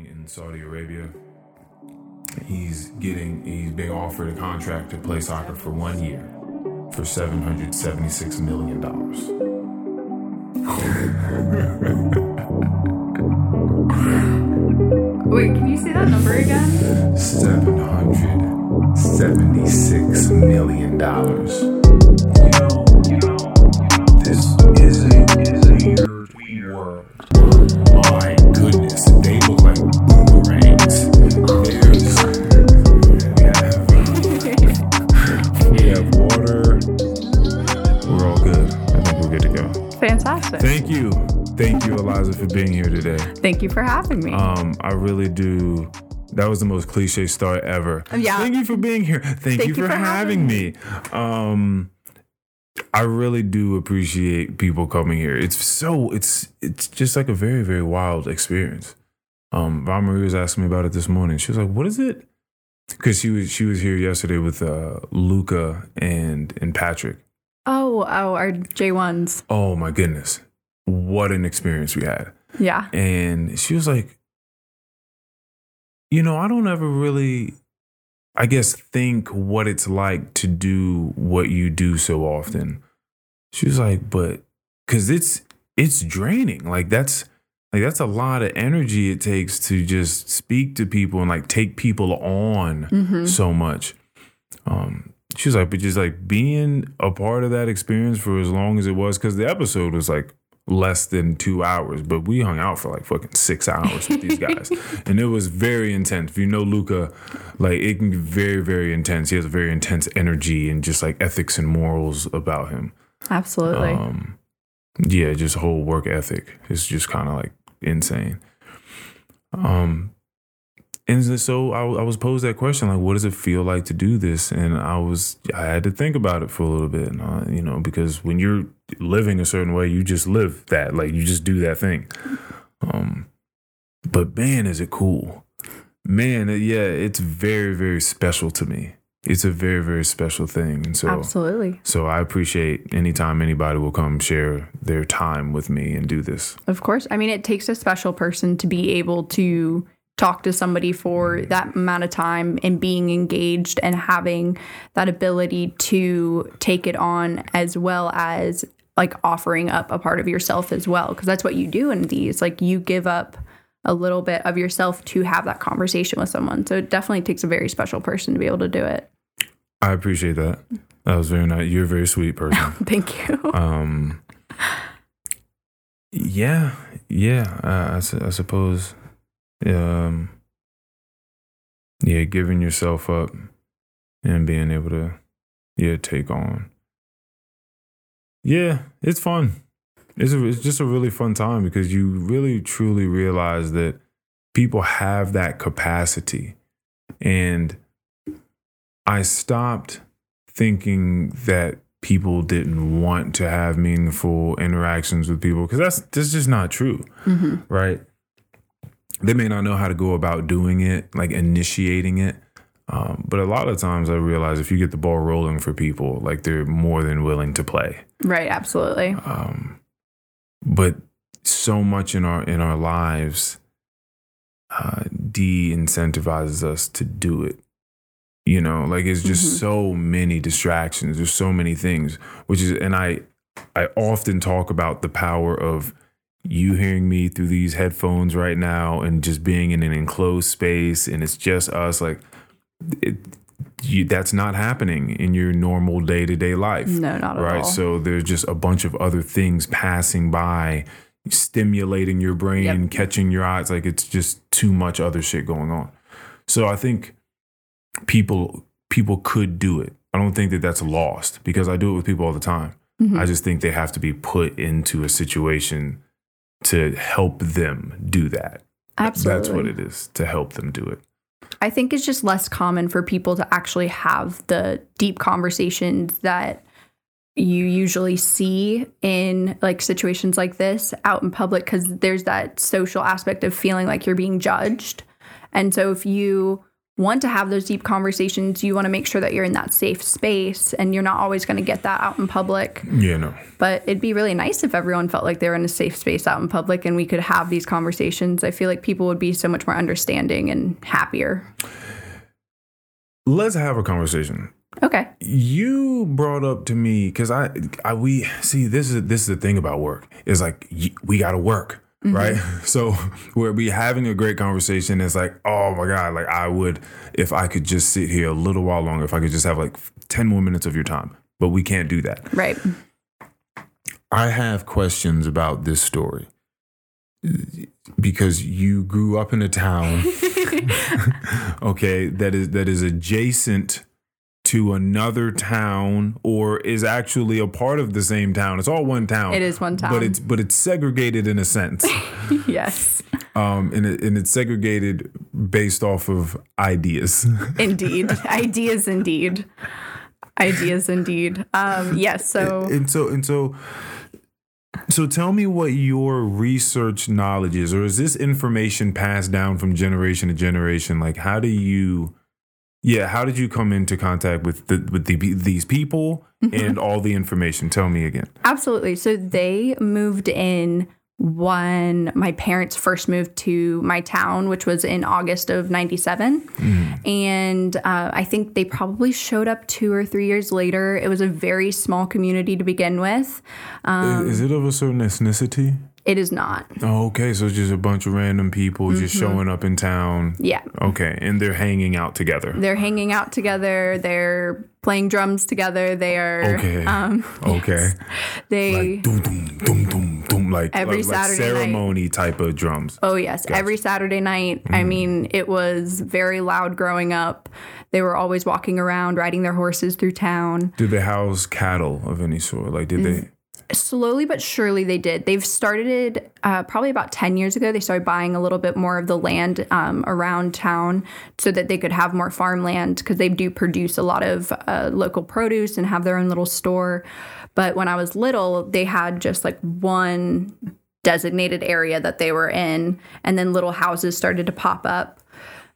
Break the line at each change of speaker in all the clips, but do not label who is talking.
playing in Saudi Arabia. He's getting he's being offered a contract to play soccer for one year for seven hundred seventy six million dollars.
Wait, can you say that number again?
Seven hundred seventy six million dollars. You know, Thank you for
having me.
Um, I really do. That was the most cliche start ever.
Yeah.
Thank you for being here. Thank, you, for, having me. Um, I really do appreciate people coming here. It's so it's it's just like a very very wild experience. Um, Ron Marie was asking me about it this morning. She was like, "What is it?" Because she was she was here yesterday with uh, Luca and and Patrick.
oh, oh, our J1s.
Oh my goodness, what an experience we had!
Yeah.
and she was like you know i don't ever really i guess think what it's like to do what you do so often she was like but because it's it's draining like that's like that's a lot of energy it takes to just speak to people and like take people on
Mm-hmm.
so much um she was like but just like being a part of that experience for as long as it was because the episode was like less than two hours but we hung out for like fucking six hours with these guys. And it was very intense. If you know luca like it can be very very intense. He has a very intense energy and just like ethics and morals about him.
Absolutely.
um yeah just whole work ethic is just kind of like insane. Um and so I, I was posed that question like what does it feel like to do this and i was i had to think about it for a little bit and I, you know because when you're living a certain way you just live that like you just do that thing um but man is it cool man yeah it's very very special to me it's a very very special thing and so
Absolutely.
so I appreciate anytime anybody will come share their time with me and do this.
Of course. I mean, it takes a special person to be able to talk to somebody for that amount of time and being engaged and having that ability to take it on as well as like offering up a part of yourself as well because that's what you do in these like you give up a little bit of yourself to have that conversation with someone so it definitely takes a very special person to be able to do it
I appreciate that. That was very nice. You're a very sweet person.
thank you
um, yeah, yeah. Uh, I, su- I suppose. Um, yeah, giving yourself up and being able to, yeah, take on. Yeah, it's fun. It's a, it's just a really fun time because you really truly realize that people have that capacity, and I stopped thinking that people didn't want to have meaningful interactions with people because that's that's just not true,
hmm
right? They may not know how to go about doing it, like initiating it. Um, but a lot of times I realize if you get the ball rolling for people, like they're more than willing to play.
right absolutely
Um, but so much in our in our lives uh, de-incentivizes us to do it. You know, like it's just
Mhm.
so many distractions. There's so many things, which is, and I, I often talk about the power of you hearing me through these headphones right now, and just being in an enclosed space, and it's just us. Like, it, you, that's not happening in your normal day to day life
no not at
right? So there's just a bunch of other things passing by, stimulating your brain,
Yep.
catching your eyes. Like it's just too much other shit going on. So I think people people could do it. I don't think that that's lost because I do it with people all the time.
Mhm.
I just think they have to be put into a situation to help them do that.
absolutely
That's what it is to help them do it.
I think it's just less common for people to actually have the deep conversations that you usually see in like situations like this out in public because there's that social aspect of feeling like you're being judged. And so if you want to have those deep conversations, you want to make sure that you're in that safe space and you're not always going to get that out in public.
Yeah, no.
But it'd be really nice if everyone felt like they were in a safe space out in public and we could have these conversations. I feel like people would be so much more understanding and happier.
Let's have a conversation.
Okay.
You brought up to me because I, I, we see this is this is the thing about work is like we got to work, Mm-hmm. right? So we're be having a great conversation. It's like, oh my god, like I would if I could just sit here a little while longer, if I could just have like ten more minutes of your time, but we can't do that.
Right.
I have questions about this story because you grew up in a town, okay, that is that is adjacent to another town or is actually a part of the same town. It's all one town.
It is one town.
But it's but it's segregated in a sense.
yes.
Um and it, and it's segregated based off of ideas.
Indeed. Ideas indeed. Ideas indeed. Um yes, so
and so and so so tell me what your research knowledge is or is this information passed down from generation to generation like how do you yeah how did you come into contact with the with the, these people and all the information tell me again
Absolutely. So they moved in when my parents first moved to my town, which was in August of 97. And uh, I think they probably showed up two or three years later. It was a very small community to begin with. Um,
is it of a certain ethnicity
it is not.
oh, okay so it's just a bunch of random people just mm-hmm. showing up in town
Yeah.
okay and they're hanging out together
They're hanging out together. They're playing drums together. They are.
okay
Um,
okay
they.
like doom doom doom doom doom like
Every
like, like
Saturday night.
ceremony type of drums
Oh yes, every Saturday night. I mm-hmm. mean, it was very loud growing up. They were always walking around, riding their horses through town.
Did they house cattle of any sort? Like, did they? Mm.
Slowly but surely, they did. They've started uh, probably about ten years ago. They started buying a little bit more of the land um, around town so that they could have more farmland because they do produce a lot of uh, local produce and have their own little store. But when I was little, they had just like one designated area that they were in, and then little houses started to pop up.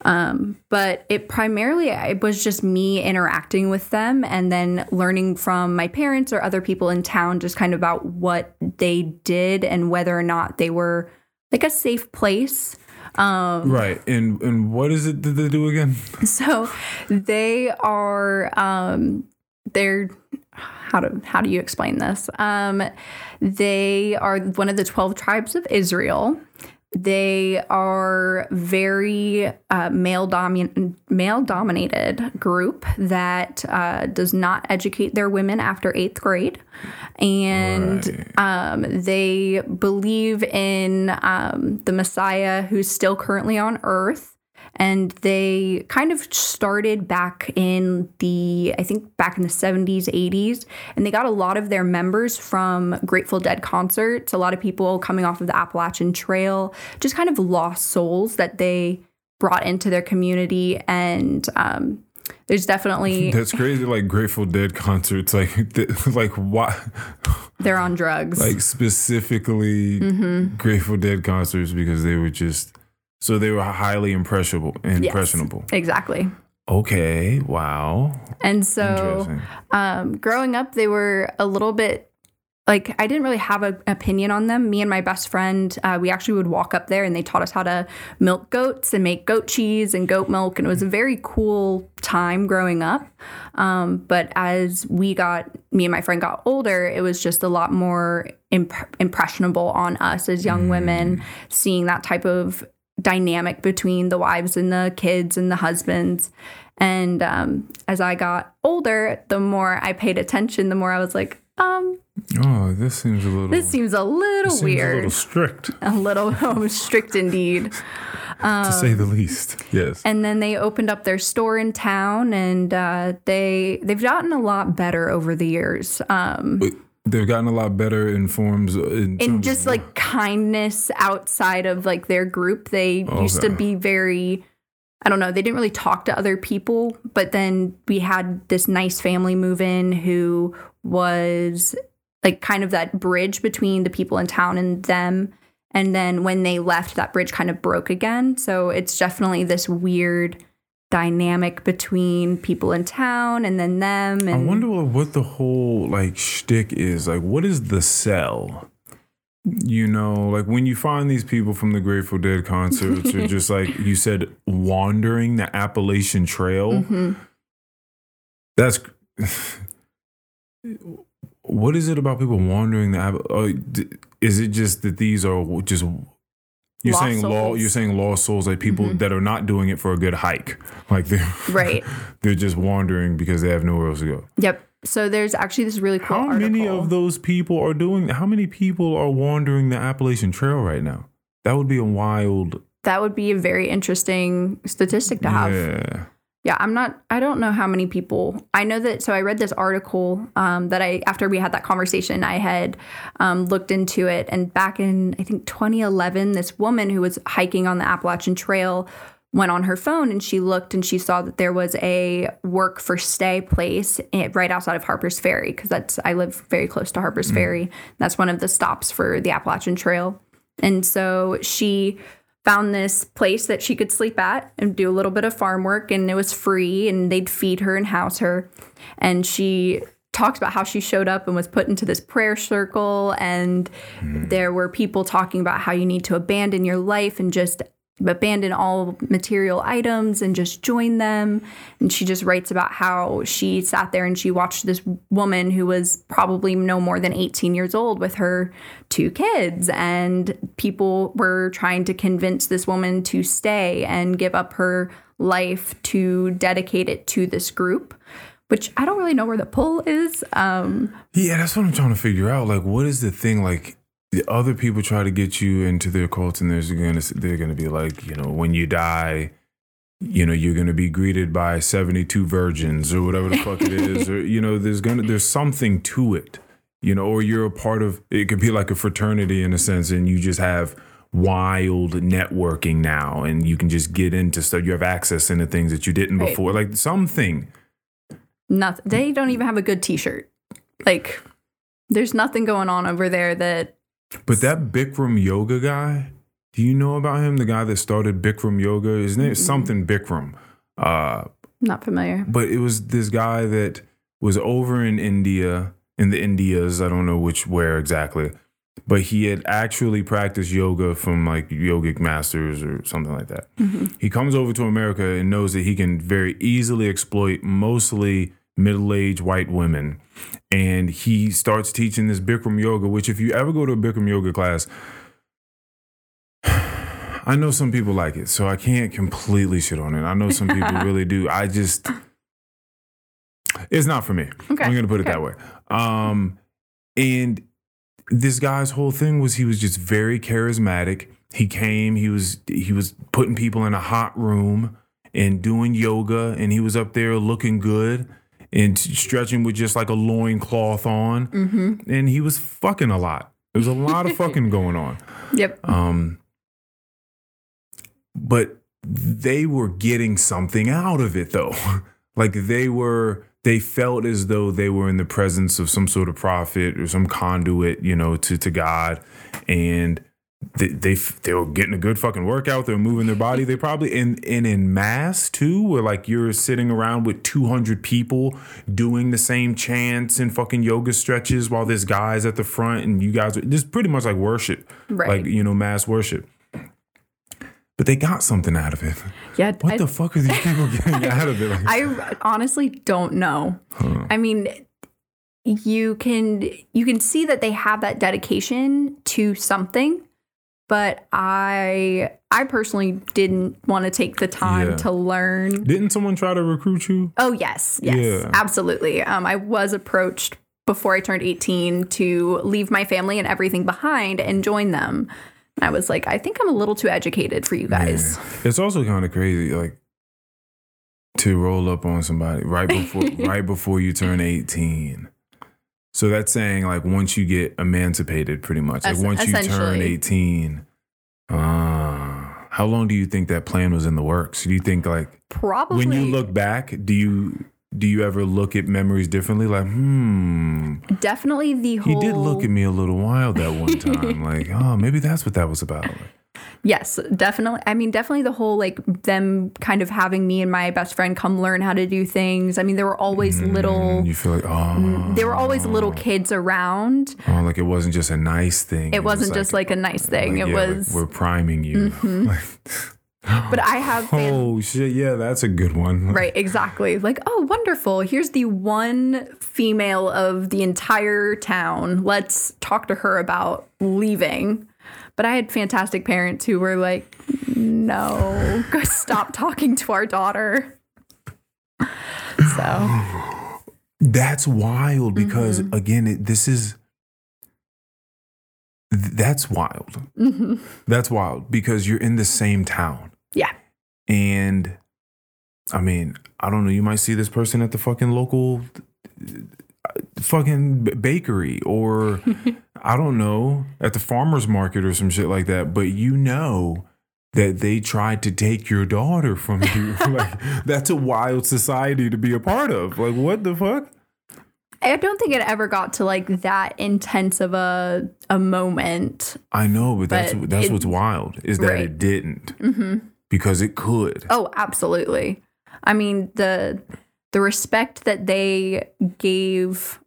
Um, but it primarily it was just me interacting with them and then learning from my parents or other people in town just kind of about what they did and whether or not they were like a safe place. Um,
Right. And and what is it that they do again?
so they are um, they're how do how do you explain this? Um, they are one of the twelve tribes of Israel. They are very uh, male domin- male dominated group that uh, does not educate their women after eighth grade, and um, they believe in um, the Messiah who's still currently on Earth and they kind of started back in the i think back in the 70s 80s and they got a lot of their members from grateful dead concerts a lot of people coming off of the appalachian trail just kind of lost souls that they brought into their community and um, there's definitely
That's crazy. Like Grateful Dead concerts. Like th- like why?
they're on drugs
Like specifically
Mm-hmm.
Grateful Dead concerts because they were just so they were highly impressionable.
Yes,
Impressionable.
exactly
Okay. Wow.
and so um, growing up, they were a little bit like I didn't really have an opinion on them. Me and my best friend, uh, we actually would walk up there and they taught us how to milk goats and make goat cheese and goat milk. And it was a very cool time growing up. Um, but as we got, me and my friend got older, it was just a lot more imp- impressionable on us as young women, seeing that type of dynamic between the wives and the kids and the husbands. And um, as I got older, the more I paid attention, the more I was like, um,
Oh, this seems a little.
this seems a little
seems
weird,
a little strict,
a little, oh, strict indeed.
to say the least. Yes.
And then they opened up their store in town, and uh, they they've gotten a lot better over the years. Um,
they've gotten a lot better in forms uh,
in,
in
just like kindness outside of like their group. They used to be very I don't know, they didn't really talk to other people, but then we had this nice family move in who was like kind of that bridge between the people in town and them. And then when they left, that bridge kind of broke again. So it's definitely this weird dynamic between people in town and then them. And
I wonder what the whole like shtick is. Like, what is the sell? You know, like when you find these people from the Grateful Dead concerts, or just like you said, wandering the Appalachian Trail.
Mm-hmm.
That's what is it about people wandering the? Oh, is it just that these are just you're saying law? You're saying lost souls, like people
Mhm.
that are not doing it for a good hike, like they're
Right.
they're just wandering because they have nowhere else to go.
Yep. So there's actually this really cool
How
article.
many of those people are doing? How many people are wandering the Appalachian Trail right now? That would be a wild.
that would be a very interesting statistic to have.
Yeah.
Yeah, I'm not. I don't know how many people. I know that. So I read this article um, that I after we had that conversation, I had um, looked into it, and back in I think 2011, this woman who was hiking on the Appalachian Trail went on her phone and she looked and she saw that there was a work for stay place right outside of Harper's Ferry because that's I live very close to Harper's Ferry. That's one of the stops for the Appalachian Trail, and so she found this place that she could sleep at and do a little bit of farm work and it was free and they'd feed her and house her. And she talked about how she showed up and was put into this prayer circle and hmm. there were people talking about how you need to abandon your life and just abandon all material items and just join them and she just writes about how she sat there and she watched this woman who was probably no more than 18 years old with her two kids and people were trying to convince this woman to stay and give up her life to dedicate it to this group which I don't really know where the pull is um
Yeah, that's what I'm trying to figure out. Like, what is the thing? Like, the other people try to get you into their cults, and there's gonna they're gonna be like, you know, when you die, you know, you're gonna be greeted by 72 virgins or whatever the fuck it is, or you know, there's gonna there's something to it, you know, or you're a part of. It could be like a fraternity in a sense, and you just have wild networking now, and you can just get into stuff. You have access into things that you didn't
Right.
before, like something.
nothing they don't even have a good t-shirt like there's nothing going on over there that
But that Bikram yoga guy, do you know about him? The guy that started Bikram yoga, his name is something Bikram. Uh,
not familiar
but it was this guy that was over in India, in the Indias. I don't know which where exactly, but he had actually practiced yoga from like yogic masters or something like that. He comes over to America and knows that he can very easily exploit mostly middle-aged white women. And he starts teaching this Bikram yoga, which if you ever go to a Bikram yoga class, I know some people like it, so I can't completely shit on it. I know some people really do. I just it's not for me.
Okay,
I'm gonna put it
okay.
that way. Um and this guy's whole thing was he was just very charismatic. He came, he was he was putting people in a hot room and doing yoga and he was up there looking good and stretching with just like a loincloth on
mm-hmm.
and he was fucking a lot. There was a lot of fucking going on.
yep
Um, but they were getting something out of it though. like they were, they felt as though they were in the presence of some sort of prophet or some conduit, you know, to, to God. And they, they they were getting a good fucking workout. They're moving their body. They probably in in in mass too, where like you're sitting around with 200 people doing the same chants and fucking yoga stretches while this guy's at the front and you guys are just pretty much like worship,
Right.
like you know mass worship. But they got something out of it.
yeah
What
I,
the fuck are these people getting out of it? Like,
I honestly don't know
huh.
I mean, you can you can see that they have that dedication to something, but I I personally didn't want to take the time
Yeah.
to learn.
Didn't someone try to recruit you?
Oh yes, yes,
Yeah.
absolutely. Um, I was approached before I turned 18 to leave my family and everything behind and join them. I was like, I think I'm a little too educated for you guys.
Yeah. It's also kind of crazy, like to roll up on somebody right before right before you turn 18. So that's saying like once you get emancipated, pretty much. Like once you turn 18. Uh, how long do you think that plan was in the works? Do you think like
Probably
when you look back, do you do you ever look at memories differently? Like, hmm,
definitely the whole
he did look at me a little wild that one time. like, oh, maybe that's what that was about.
Yes, definitely. I mean, definitely the whole like them kind of having me and my best friend come learn how to do things. I mean, there were always little
mm, you feel like, oh,
there were oh. always little kids around.
oh, like it wasn't just a nice thing.
It wasn't just like a nice thing.
like,
it
yeah, like,
was
we're priming you. Mm-hmm. Like,
but I have fan-
oh shit, yeah, that's a good one.
Right, exactly. Like, oh, wonderful. Here's the one female of the entire town. Let's talk to her about leaving. But I had fantastic parents who were like, no, go stop talking to our daughter. So,
That's wild because
Mm-hmm.
again, it, this is that's wild.
mhm.
That's wild because you're in the same town.
yeah.
And I mean, I don't know, you might see this person at the fucking local uh, fucking bakery or I don't know, at the farmer's market or some shit like that, but you know that they tried to take your daughter from you. like that's a wild society to be a part of. Like what the fuck?
I don't think it ever got to like that intense of a a moment.
I know, but that's
But
that's
it-
what's wild is that
Right.
it didn't
hmm
because it could.
Oh, absolutely. I mean the the respect that they gave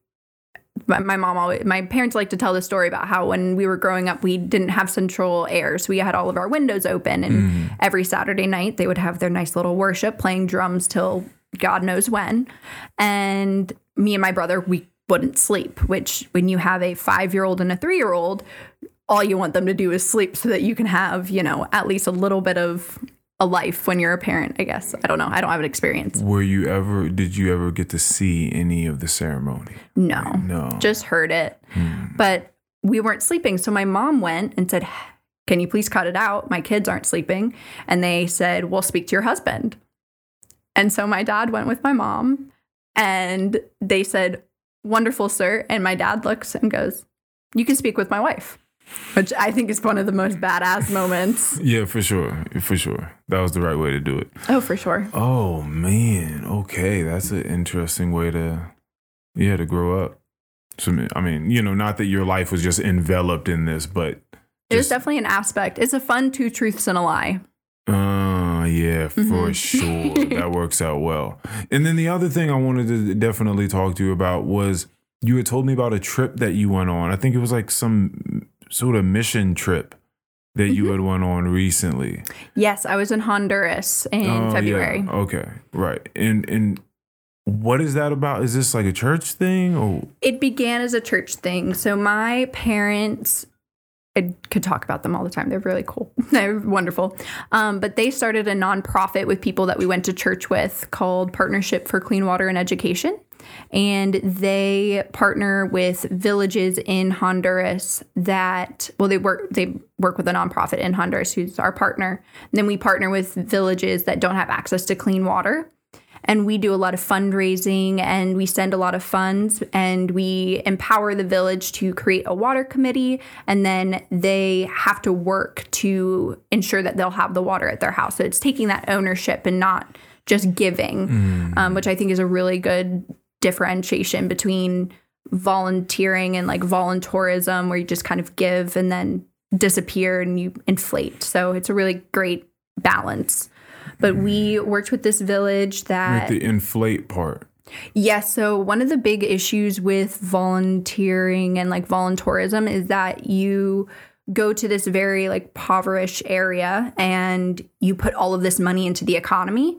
my, my mom always my parents like to tell the story about how when we were growing up we didn't have central air so we had all of our windows open and
Mm.
every saturday night they would have their nice little worship playing drums till god knows when and me and my brother we wouldn't sleep which when you have a five year old and a three year old all you want them to do is sleep so that you can have you know at least a little bit of a life when you're a parent i guess i don't know i don't have an experience
Were you ever did you ever get to see any of the ceremony?
no
No.
just heard it.
Hmm.
But we weren't sleeping. So my mom went and said, Can you please cut it out? My kids aren't sleeping. And they said, Well, speak to your husband. And so my dad went with my mom and they said, Wonderful, sir. And my dad looks and goes, You can speak with my wife, which I think is one of the most badass moments.
Yeah, for sure. For sure. That was the right way to do it.
Oh, for sure.
Oh man. Okay. That's an interesting way to yeah, to grow up. So I mean, you know, not that your life was just enveloped in this, but
It was definitely an aspect. It's a fun two truths and a lie.
Uh, yeah, for
Mhm.
sure. that works out well. And then the other thing I wanted to definitely talk to you about was you had told me about a trip that you went on. I think it was like some sort of mission trip that
Mm-hmm.
you had went on recently.
Yes, I was in Honduras in
Oh, yeah.
February.
Okay. Right. And and what is that about? Is this like a church thing or
It began as a church thing. So my parents, I could talk about them all the time. They're really cool. They're wonderful. Um, but they started a nonprofit with people that we went to church with called Partnership for Clean Water and Education. And they partner with villages in Honduras that well they work they work with a nonprofit in Honduras who's our partner. And then we partner with villages that don't have access to clean water. And we do a lot of fundraising and we send a lot of funds and we empower the village to create a water committee. And then they have to work to ensure that they'll have the water at their house. So it's taking that ownership and not just giving um, which i think is a really good differentiation between volunteering and like voluntourism where you just kind of give and then disappear and you inflate so it's a really great balance but we mm. worked with this village that
like the inflate part?
Yes. So one of the big issues with volunteering and like voluntourism is that you go to this very like impoverished area and you put all of this money into the economy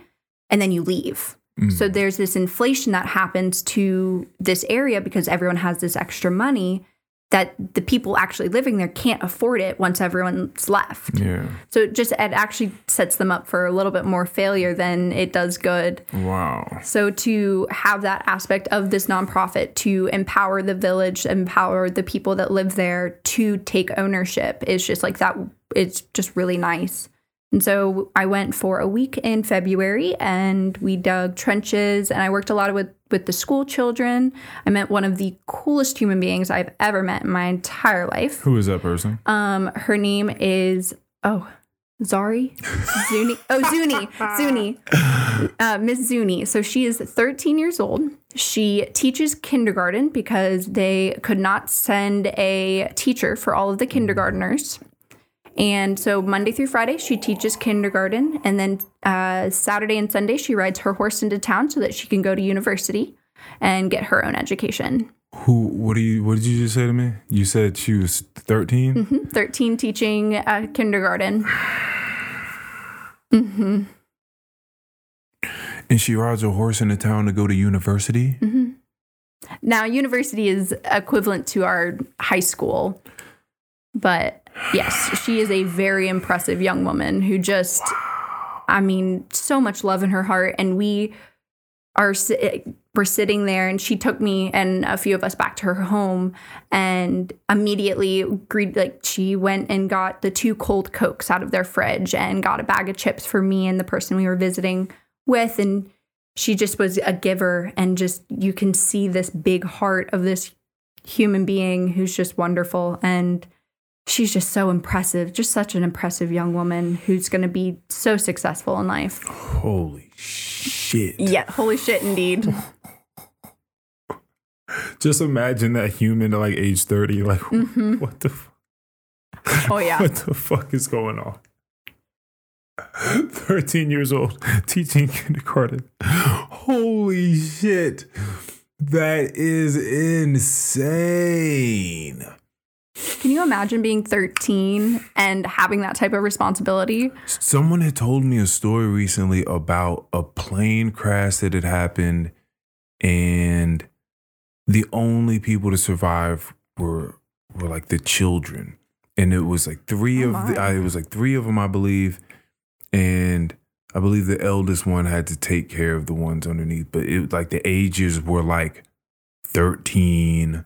and then you leave. So mm. there's this inflation that happens to this area because everyone has this extra money that the people actually living there can't afford it once everyone's left.
Yeah.
So it just it actually sets them up for a little bit more failure than it does good.
Wow.
So to have that aspect of this nonprofit to empower the village, empower the people that live there to take ownership is just like that. It's just really nice. And so I went for a week in February and we dug trenches and I worked a lot with with the school children. I met one of the coolest human beings I've ever met in my entire life.
Who is that person?
Um, her name is oh, Zari, Zuni. Oh, Zuni, Zuni, uh, Miss Zuni. So she is 13 years old. She teaches kindergarten because they could not send a teacher for all of the kindergarteners. And so Monday through Friday, she teaches kindergarten. And then uh, Saturday and Sunday, she rides her horse into town so that she can go to university and get her own education.
Who? What do you? What did you just say to me? You said she was 13
Mm-hmm. 13 teaching uh, kindergarten.
and she rides a horse into town to go to university.
Mm-hmm. Now, university is equivalent to our high school. But yes, she is a very impressive young woman who just, I mean, so much love in her heart. And we are we're sitting there, and she took me and a few of us back to her home, and immediately. Like she went and got the two cold cokes out of their fridge and got a bag of chips for me and the person we were visiting with, and she just was a giver, and just you can see this big heart of this human being who's just wonderful and she's just so impressive just such an impressive young woman who's going to be so successful in life
Holy shit!
yeah holy shit indeed
Just imagine that human at like age 30. Like, mm-hmm. what the? F-
oh yeah
What the fuck is going on? 13 years old, teaching kindergarten. Holy shit. That is insane.
Can you imagine being 13 and having that type of responsibility
Someone had told me a story recently about a plane crash that had happened, and the only people to survive were were like the children, and it was like three
Oh
of the. I, it was like three of them, I believe, and I believe the eldest one had to take care of the ones underneath, but it was like the ages were like thirteen.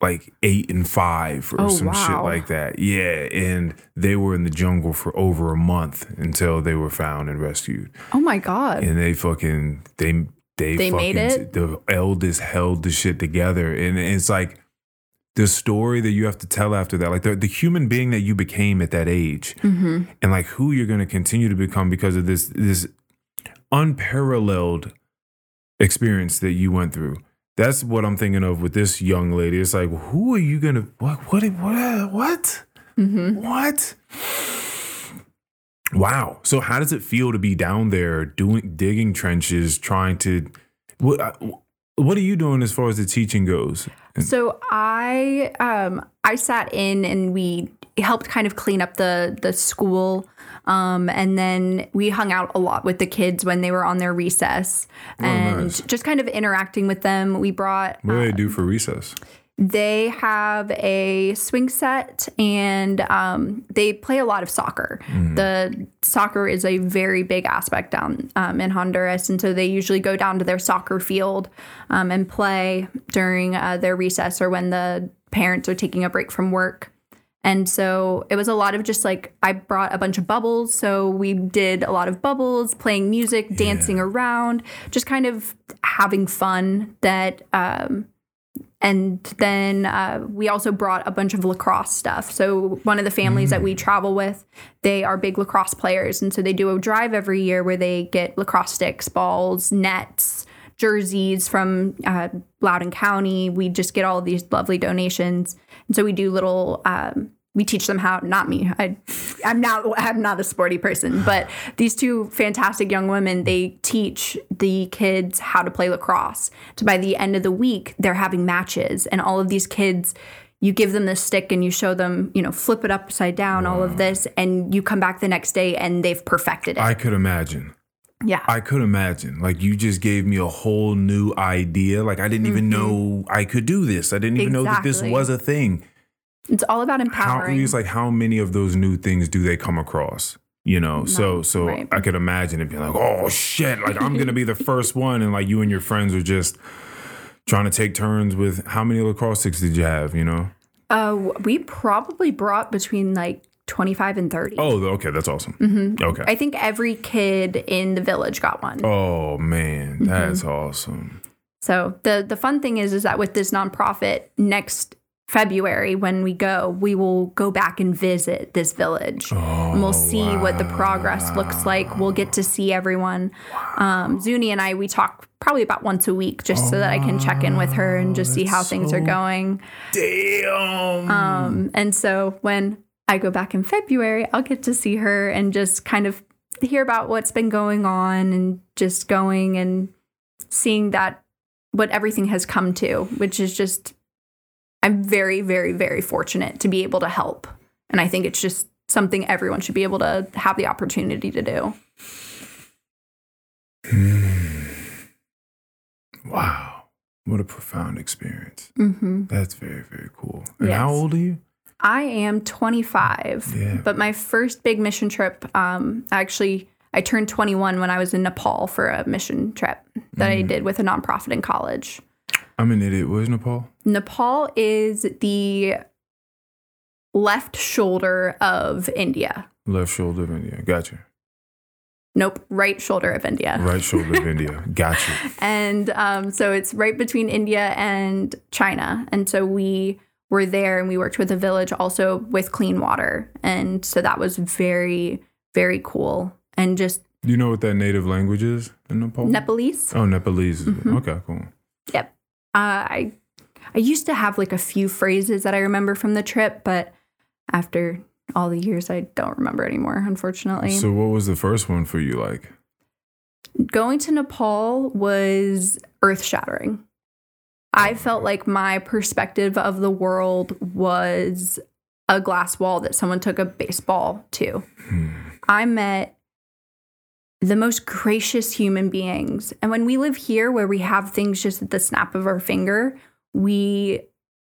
Like eight and five or
Oh,
some shit like that. Yeah. And they were in the jungle for over a month until they were found and rescued.
oh my god
And they fucking they they,
They
fucking
made it?
the eldest held the shit together. And it's like the story that you have to tell after that, like the, the human being that you became at that age
mm-hmm.
and like who you're gonna continue to become because of this this unparalleled experience that you went through. That's what I'm thinking of with this young lady. It's like, who are you gonna what what what what?
Mm-hmm.
What? Wow. So how does it feel to be down there doing digging trenches, trying to what uh, what are you doing as far as the teaching goes?
So I um I sat in and we helped kind of clean up the the school. Um, and then we hung out a lot with the kids when they were on their recess and
nice.
just kind of interacting with them. We brought
What do they do for recess?
they have a swing set and um, they play a lot of soccer. The soccer is a very big aspect down um, in Honduras. And so they usually go down to their soccer field um, and play during uh, their recess or when the parents are taking a break from work. And so it was a lot of just like, I brought a bunch of bubbles. So we did a lot of bubbles, playing music, dancing around, just kind of having fun that, um, and then uh, we also brought a bunch of lacrosse stuff. So one of the families that we travel with, they are big lacrosse players, and so they do a drive every year where they get lacrosse sticks, balls, nets, jerseys from uh, Loudoun County. We just get all these lovely donations, and so we do little. Um, we teach them how. Not me. I, I'm not. I'm not a sporty person, but these two fantastic young women. They teach the kids how to play lacrosse. So by the end of the week, they're having matches, and all of these kids. You give them this stick and you show them, you know, flip it upside down, all of this, and you come back the next day and they've perfected it.
I could imagine.
Yeah.
I could imagine. Like you just gave me a whole new idea. Like I didn't even know I could do this. I didn't even know that this
Mm-hmm.
Was a thing.
it's all about
How
empowering.
it's like how many of those new things do they come across? You know, so so
right.
I could imagine it being like, oh shit, like I'm gonna be the first one, and like you and your friends are just trying to take turns with how many lacrosse sticks did you have? You know?
Uh, we probably brought between like 25 and 30.
Oh, okay, that's awesome.
Mm-hmm.
Okay.
I think every kid in the village got one.
oh man,
Mm-hmm.
that's awesome.
So the the fun thing is is that with this nonprofit next February when we go, we will go back and visit this village. and we'll see what the progress looks like. We'll get to see everyone. Um, Zuni and I we talk probably about once a week just so that I can check in with her and just see how things are going.
Damn.
Um, and so when I go back in February, I'll get to see her and just kind of hear about what's been going on and just going and seeing that what everything has come to, which is just, I'm very, very, very fortunate to be able to help. And I think it's just something everyone should be able to have the opportunity to do.
Wow. What a profound experience.
hmm
That's very, very cool. And how old are you?
I am 25,
Yeah.
but my first big mission trip, um, actually, I turned 21 when I was in Nepal for a mission trip that I did with a nonprofit in college.
I'm an idiot. Where's Nepal?
Nepal is the left shoulder of India.
Left shoulder of India. Gotcha.
Nope, right shoulder of India.
Right shoulder of India. Gotcha.
And um, so it's right between India and China. And so we were there and we worked with a village also with clean water. And so that was very, very cool. And just
Do you know what that native language is in Nepal?
Nepalese.
Oh, Nepalese.
Mm-hmm.
Okay, cool.
Yep. Uh, I I used to have like a few phrases that I remember from the trip, but after all the years, I don't remember anymore, unfortunately.
So, what was the first one for you like?
Going to Nepal was earth shattering. I felt like my perspective of the world was a glass wall that someone took a baseball to. I met the most gracious human beings. And when we live here where we have things just at the snap of our finger, we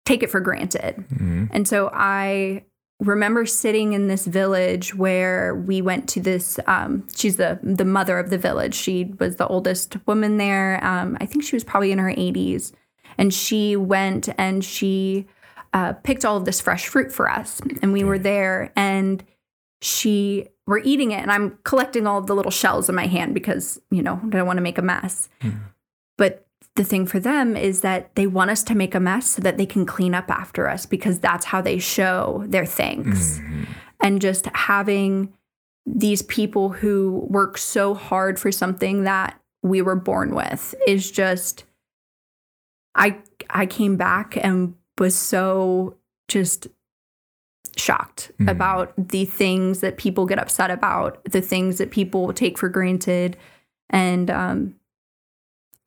take it for granted.
Mhm.
And so I remember sitting in this village where we went to this um, she's the the mother of the village she was the oldest woman there um, i think she was probably in her 80s and she went and she uh, picked all of this fresh fruit for us. And we were there and she we're eating it and i'm collecting all of the little shells in my hand because you know i don't want to make a mess. But the thing for them is that they want us to make a mess so that they can clean up after us because that's how they show their thanks. And just having these people who work so hard for something that we were born with is just I I came back and was so just shocked
Mhm.
about the things that people get upset about, the things that people take for granted and um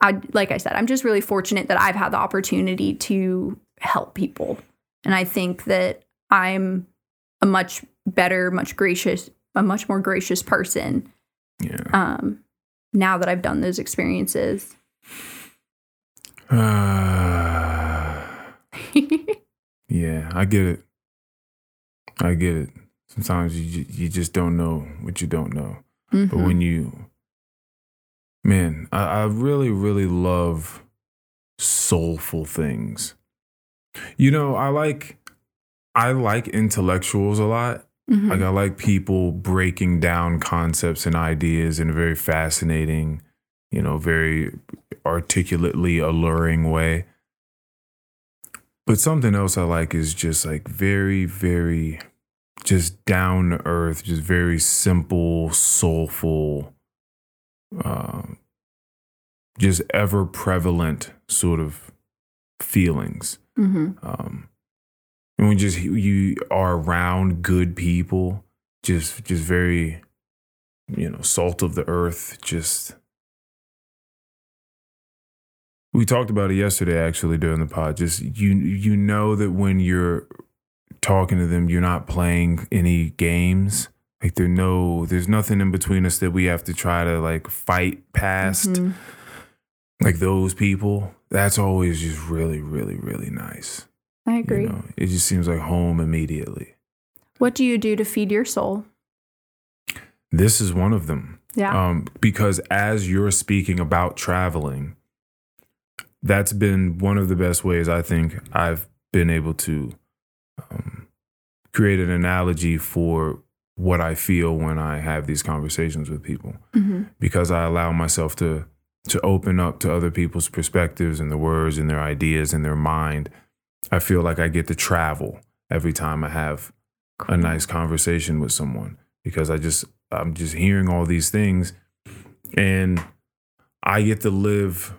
I like I said, I'm just really fortunate that I've had the opportunity to help people. And I think that I'm a much better, much gracious, a much more gracious person
Yeah.
um, now that I've done those experiences.
Uh, yeah, I get it. I get it. Sometimes you you just don't know what you don't know. But
Mhm.
when you, man, I, I really, really love soulful things. You know, I like, I like intellectuals a lot.
Mhm.
Like I like people breaking down concepts and ideas in a very fascinating, you know, very articulately alluring way. But something else I like is just like very, very just down to earth, just very simple, soulful, um, just ever prevalent sort of feelings.
Mhm.
Um, and when just you are around good people, just just very, you know, salt of the earth. Just we talked about it yesterday, actually during the pod. Just you you know that when you're talking to them, you're not playing any games. Like there no, there's nothing in between us that we have to try to like fight past.
Mhm.
Like those people, that's always just really, really, really nice.
I
You
agree.
know, it just seems like home immediately.
What do you do to feed your soul?
This is one of them.
Yeah.
Um, because as you're speaking about traveling, that's been one of the best ways I think I've been able to um, create an analogy for what I feel when I have these conversations with people.
hmm
because I allow myself to to open up to other people's perspectives and the words and their ideas and their mind. I feel like I get to travel every time I have a nice conversation with someone because I just I'm just hearing all these things and I get to live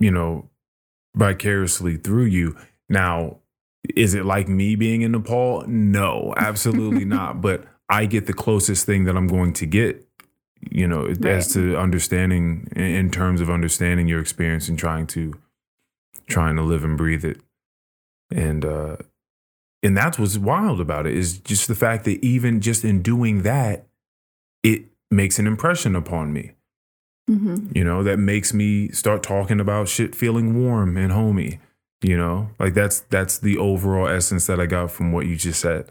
you know vicariously through you. Now, is it like me being in Nepal? No, absolutely not. But I get the closest thing that I'm going to get, you know, as to understanding in- in terms of understanding your experience and trying to trying to live and breathe it. And uh and that's what's wild about it is just the fact that even just in doing that, it makes an impression upon me.
Mm-hmm.
You know, that makes me start talking about shit feeling warm and homey. You know, like that's that's the overall essence that I got from what you just said.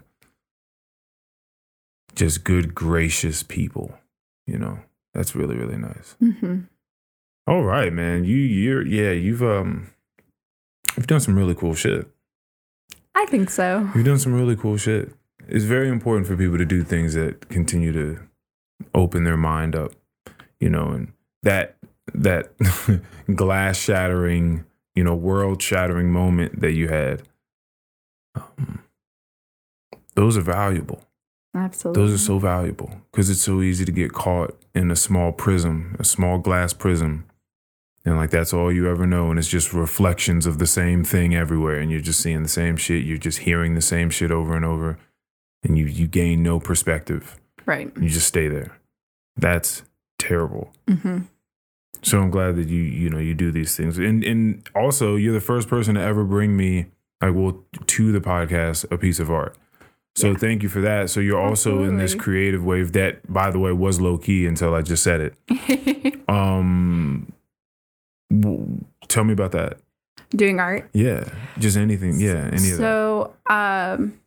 Just good, gracious people. You know, that's really really nice.
Mm-hmm.
All right, man. You you're yeah you've um you've done some really cool shit.
I think so.
You've done some really cool shit. It's very important for people to do things that continue to open their mind up, you know, and that that glass shattering, you know, world shattering moment that you had. Um, those are valuable.
Absolutely.
Those are so valuable because it's so easy to get caught in a small prism, a small glass prism. And like that's all you ever know. And it's just reflections of the same thing everywhere. And you're just seeing the same shit. You're just hearing the same shit over and over. And you, you gain no perspective.
right.
You just stay there. That's terrible.
Mm-hmm.
So I'm glad that you, you know, you do these things. And and also you're the first person to ever bring me like well to the podcast a piece of art. So
Yeah.
thank you for that. So you're also in this creative wave that by the way was low key until I just said it. Um w- tell me about that.
Doing art.
Yeah. Just anything. Yeah, any of that.
so, um,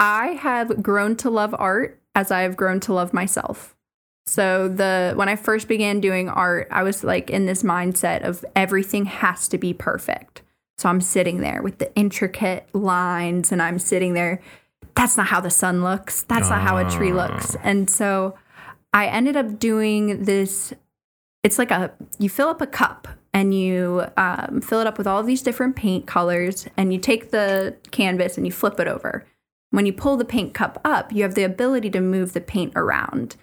I have grown to love art as I've grown to love myself. So the when I first began doing art, I was like in this mindset of everything has to be perfect. So I'm sitting there with the intricate lines and I'm sitting there that's not how the sun looks. That's not how a tree looks. And so I ended up doing this it's like a you fill up a cup and you um, fill it up with all these different paint colors and you take the canvas and you flip it over when you pull the paint cup up you have the ability to move the paint around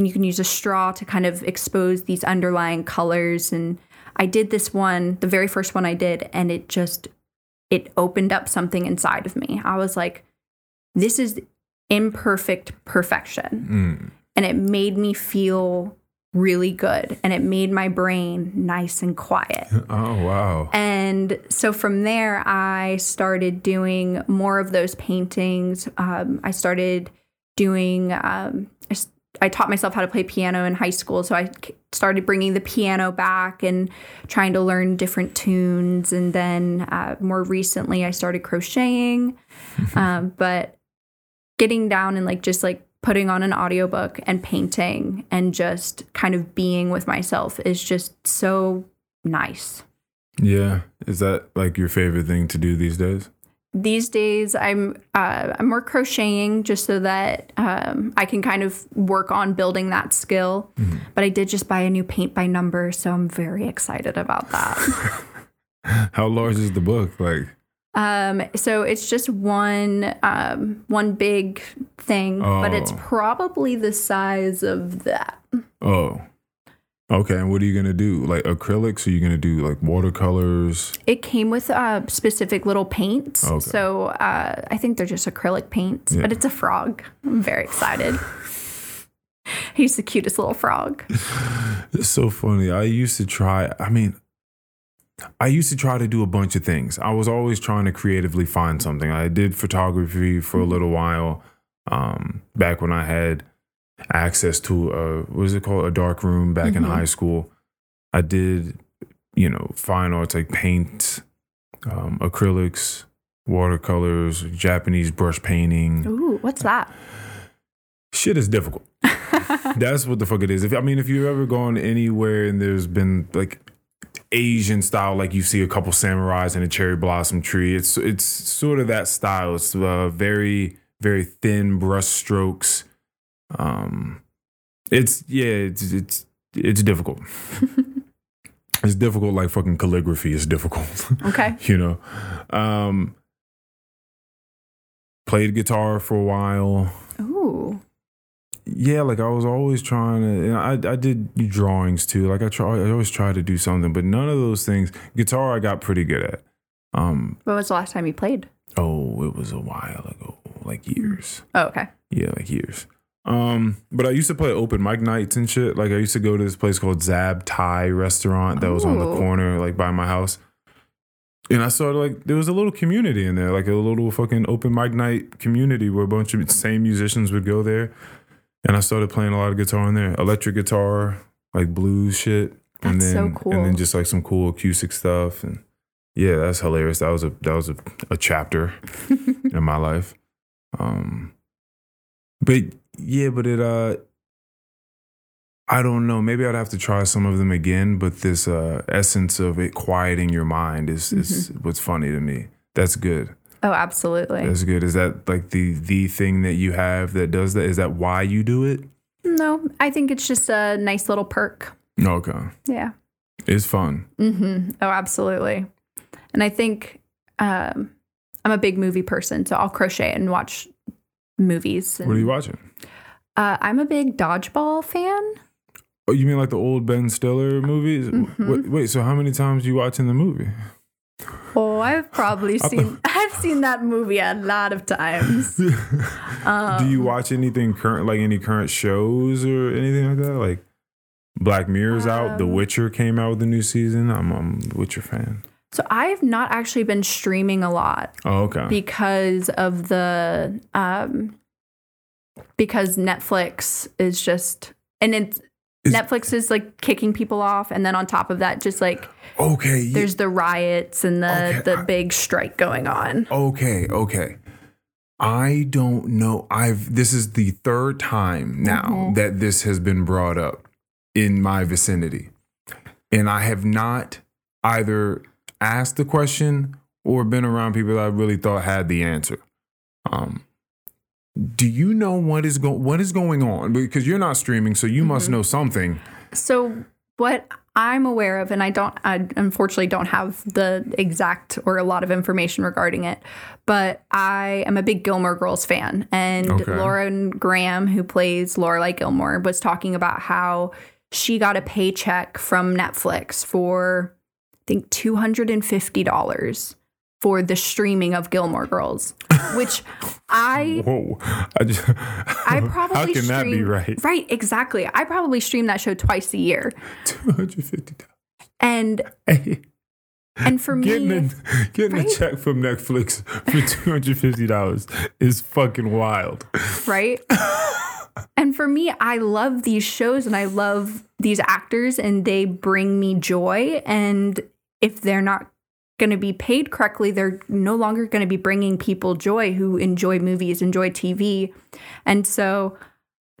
and you can use a straw to kind of expose these underlying colors and i did this one the very first one i did and it just it opened up something inside of me i was like this is imperfect perfection
Mm.
and it made me feel really good and it made my brain nice and quiet.
Oh wow.
And so from there, I started doing more of those paintings. Um, I started doing, um, I, taught myself how to play piano in high school. So I started bringing the piano back and trying to learn different tunes. And then uh, more recently, I started crocheting. um, but getting down and like just like putting on an audiobook and painting and just kind of being with myself is just so nice.
Yeah. Is that like your favorite thing to do these days?
These days, I'm uh, I'm more crocheting just so that um, I can kind of work on building that skill. But I did just buy a new paint by number, so I'm very excited about that.
How large is the book? Like
Um, so it's just one um, one big thing, but it's
Oh.
probably the size of that.
Oh. Okay, and what are you gonna do? Like acrylics? Are you gonna do like watercolors?
It came with uh, specific little paints,
Okay.
so uh, I think they're just acrylic paints.
Yeah.
But it's a frog. I'm very excited. He's the cutest little frog.
It's so funny. I used to try. I mean, I used to try to do a bunch of things. I was always trying to creatively find something. I did photography for a little while. Um, back when I had access to a what is it called a dark room back in
Mhm.
high school. I did, you know, fine arts like paint, um, acrylics, watercolors, Japanese brush painting.
Ooh, what's that?
Shit is difficult. That's what the fuck it is. If I mean, if you've ever gone anywhere and there's been like Asian style, like you see a couple samurais and a cherry blossom tree, it's it's sort of that style. It's uh, very very thin brush strokes. Um, it's yeah, it's it's it's difficult. it's difficult, like fucking calligraphy is difficult.
Okay.
you know. Um, played guitar for a while
Ooh.
yeah, like I was always trying to. I I did drawings too. Like I try, I always try to do something, but none of those things. Guitar, I got pretty good at. Um.
When was the last time you played?
Oh, it was a while ago, like years.
Oh, okay.
Yeah, like years. Um, but I used to play open mic nights and shit. Like I used to go to this place called Zab Thai restaurant that was on the
Ooh.
corner, like by my house. And I saw like there was a little community in there, like a little fucking open mic night community where a bunch of same musicians would go there. And I started playing a lot of guitar in there, electric guitar, like blues shit, and
That's so
then
cool.
and then just like some cool acoustic stuff. And yeah, that's hilarious. That was a that was a, a chapter in my life. Um, but yeah, but it uh, I don't know. Maybe I'd have to try some of them again. But this uh essence of it quieting your mind is is what's funny to me. That's good.
Oh, absolutely.
That's good. Is that like the the thing that you have that does that? Is that why you do it?
No, I think it's just a nice little perk.
Okay,
Yeah.
it's fun.
Mm-hmm. Oh, absolutely. And I think um, I'm a big movie person, so I'll crochet and watch movies. And,
What are you watching?
Uh, I'm a big dodgeball fan.
Oh, you mean like the old Ben Stiller movies?
Mhm.
Wait, wait, so how many times you watching the movie?
Oh, I've probably seen I've seen that movie a lot of times.
do
Um,
you watch anything current, like any current shows or anything like that? Like Black Mirror's out. The
Um,
Witcher came out with a new season. I'm, I'm a Witcher fan.
So I've not actually been streaming a lot
Oh, okay.
because of the um because Netflix is just and it's
Is-
Netflix is like kicking people off and then on top of that just like
okay. ye-
there's the riots and the
Okay,
the
I-
big strike going on.
Okay, okay. I don't know. I've this is the third time now
Mhm.
that this has been brought up in my vicinity. And I have not either asked the question or been around people that I really thought had the answer. Um do you know what is going? what is going on? Because you're not streaming, so you mm-hmm.
must
know something.
So what I'm aware of, and I don't, I unfortunately don't have the exact or a lot of information regarding it, but I am a big Gilmore Girls fan. And
okay.
Lauren Graham, who plays Lorelai Gilmore, was talking about how she got a paycheck from Netflix for, I think, $250 for the streaming of Gilmore Girls, which I
Whoa. I just
I probably
How can that be right?
Right, exactly. I probably stream that show twice a year.
250 dollars.
And
Hey.
and for
Getting,
me,
a, getting a check from Netflix for two hundred fifty dollars is fucking wild.
right? and for me, I love these shows and I love these actors and they bring me joy and if they're not going to be paid correctly, they're no longer going to be bringing people joy who enjoy movies, enjoy TV. And so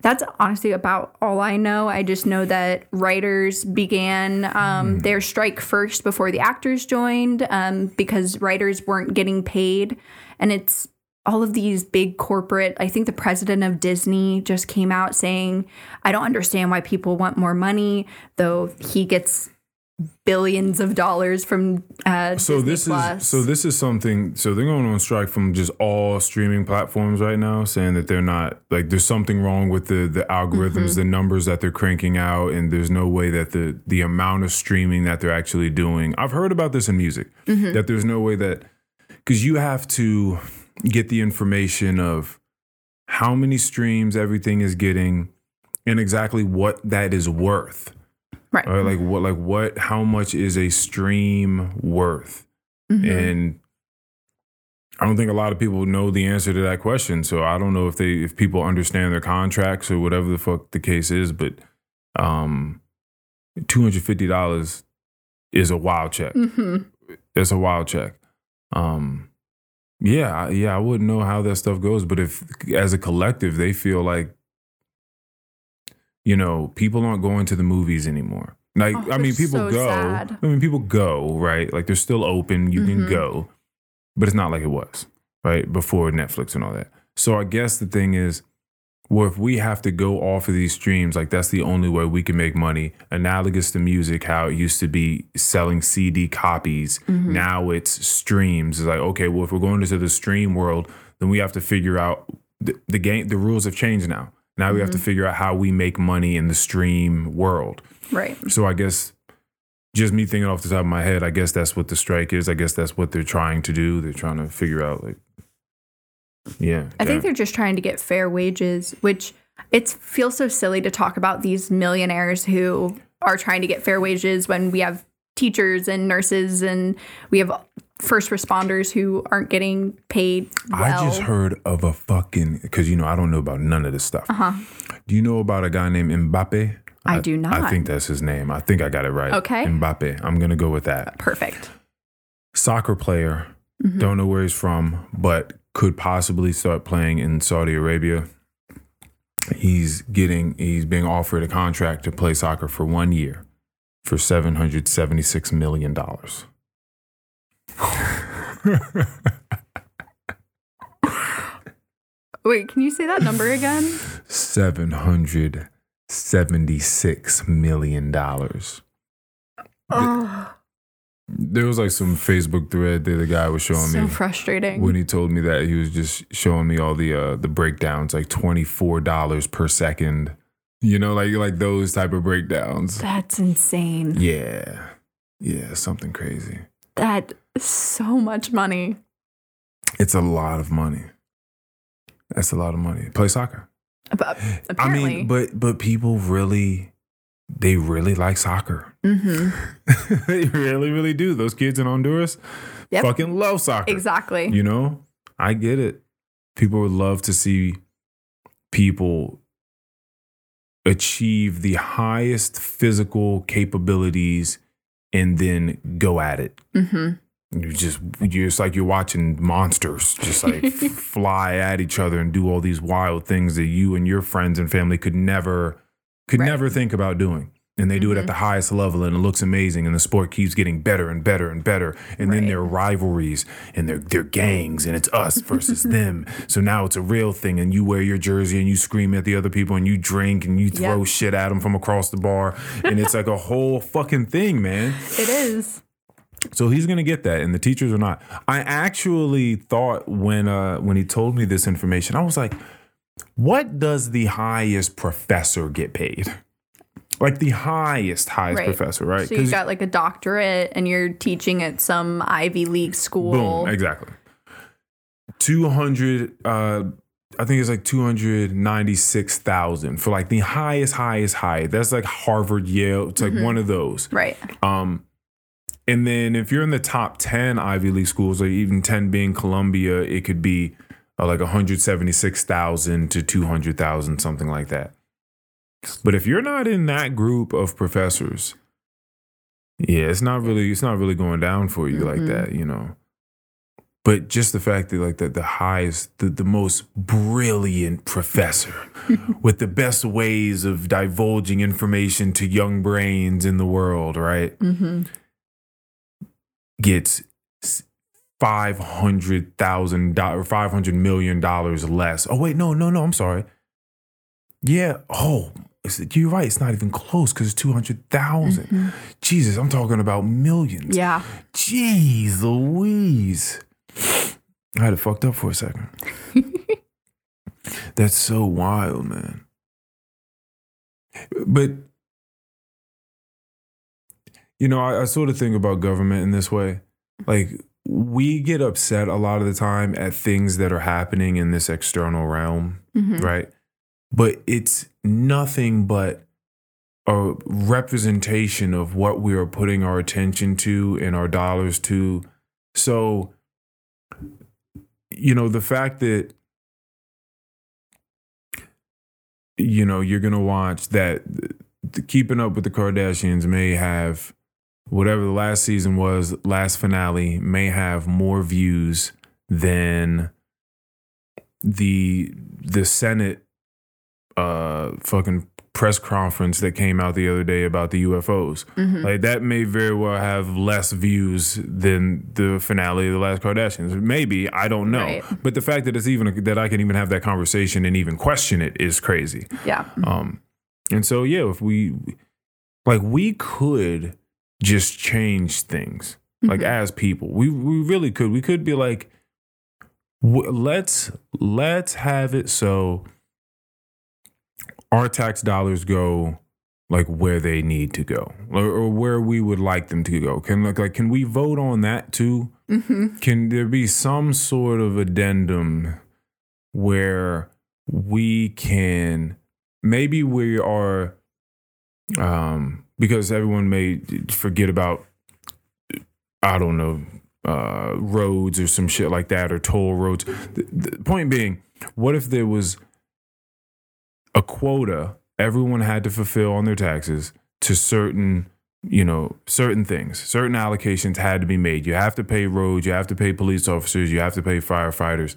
that's honestly about all I know. I just know that writers began um, their strike first before the actors joined um, because writers weren't getting paid. And it's all of these big corporate, I think the president of Disney just came out saying, I don't understand why people want more money, though he gets billions of dollars from uh,
So
Disney
this
Plus.
is so this is something. So they're going on strike from just all streaming platforms right now, saying that they're not like there's something wrong with the the algorithms,
Mm-hmm.
the numbers that they're cranking out, and there's no way that the the amount of streaming that they're actually doing. I've heard about this in music
Mm-hmm.
that there's no way that because you have to get the information of how many streams everything is getting and exactly what that is worth.
Right.
Right? Like what like what how much is a stream worth?
Mhm.
And I don't think a lot of people know the answer to that question. So I don't know if they if people understand their contracts or whatever the fuck the case is, but um two hundred fifty dollars is a wild check.
Mhm.
It's a wild check. Um yeah, I- yeah, I wouldn't know how that stuff goes, but if as a collective they feel like you know, people aren't going to the movies anymore. Like,
Oh,
I mean, people
so
go.
sad.
I mean, people go, right? Like, they're still open. You can
Mhm.
go, but it's not like it was, right? Before Netflix and all that. So I guess the thing is, well, if we have to go off of these streams, like that's the only way we can make money. Analogous to music, how it used to be selling CD copies.
Mm-hmm.
Now it's streams. It's like, okay, well, if we're going into the stream world, then we have to figure out the, the game. The rules have changed now. Now we have to
Mm-hmm.
figure out how we make money in the stream world.
Right.
So I guess just me thinking off the top of my head, I guess that's what the strike is. I guess that's what they're trying to do. They're trying to figure out like Yeah.
I think they're just trying to get fair wages, which it feels so silly to talk about these millionaires who are trying to get fair wages when we have teachers and nurses and we have first responders who aren't getting paid well.
I just heard of a fucking because you know I don't know about none of this stuff. Uh-huh. Do you know about a guy named Mbappe?
I do not.
I think that's his name. I think I got it right.
Okay.
Mbappe. I'm gonna go with that.
Perfect.
Soccer player.
Mm-hmm.
Don't know where he's from, but could possibly start playing in Saudi Arabia. He's getting. He's being offered a contract to play soccer for one year for seven hundred seventy six million dollars.
Wait, can you say that number again?
seven hundred seventy-six million dollars.
Oh,
There was like some Facebook thread that the guy was showing
so
me So
frustrating.
when he told me that he was just showing me all the uh the breakdowns, like twenty-four dollars per second. You know, like like those type of breakdowns.
That's insane.
Yeah, yeah, something crazy.
That so much money.
It's a lot of money. That's a lot of money. Play soccer.
But
I
apparently,
mean, but but people really, they really like soccer.
hmm
they really, really do. Those kids in Honduras
Yep.
fucking love soccer.
exactly.
You know, I get it. People would love to see people achieve the highest physical capabilities and then go at it.
hmm
You just, you're it's like you're watching monsters just like fly at each other and do all these wild things that you and your friends and family could never, could
Right.
never think about doing. And they do it at the mm-hmm. highest level, and it looks amazing. And the sport keeps getting better and better and better. And then
Right.
there are rivalries and they're, they're gangs, and it's us versus them. So now it's a real thing. And you wear your jersey and you scream at the other people and you drink and you throw
Yep.
shit at them from across the bar. And it's like a whole fucking thing, man.
It is.
So he's gonna get that, and the teachers are not. I actually thought when uh when he told me this information, I was like, what does the highest professor get paid? Like the highest, highest
Right.
professor, right?
So you got like a doctorate and you're teaching at some Ivy League school.
boom, exactly. Two hundred uh I think it's like 296,000 for like the highest, highest, high. That's like Harvard, Yale. It's like one of those.
Right.
Um, and then if you're in the top 10 Ivy League schools, or even 10 being Columbia, it could be uh, like 176,000 to 200,000, something like that. But if you're not in that group of professors, yeah, it's not really it's not really going down for you like
Mhm.
that, you know. But just the fact that like that the highest, the, the most brilliant professor with the best ways of divulging information to young brains in the world, right?
hmm
Gets five hundred thousand dollars, five hundred million dollars less. Oh wait, no, no, no. I'm sorry. Yeah. Oh, you're right. It's not even close because it's two hundred mm-hmm. Jesus, I'm talking about millions.
Yeah.
Jeez Louise. I had it fucked up for a second. That's so wild, man. But, you know, I, I sort of think about government in this way. Like, we get upset a lot of the time at things that are happening in this external realm,
hmm
right? But it's nothing but a representation of what we are putting our attention to and our dollars to. So, you know, the fact that, you know, you're going to watch that the Keeping Up with the Kardashians may have whatever the last season was, last finale, may have more views than the the Senate uh fucking press conference that came out the other day about the UFOs.
hmm
Like that may very well have less views than the finale of the last Kardashians. Maybe I don't know,
Right.
but the fact that it's even that I can even have that conversation and even question it is crazy.
Yeah.
Um, and so yeah, if we like, we could just change things like
Mhm.
as people. We we really could. We could be like, w- let's let's have it so our tax dollars go like where they need to go or, or where we would like them to go. Can like like can we vote on that too?
hmm
Can there be some sort of addendum where we can maybe we are um because everyone may forget about I don't know uh roads or some shit like that or toll roads. The, the point being, what if there was a quota everyone had to fulfill on their taxes to certain you know certain things? Certain allocations had to be made. You have to pay roads you have to pay police officers you have to pay firefighters.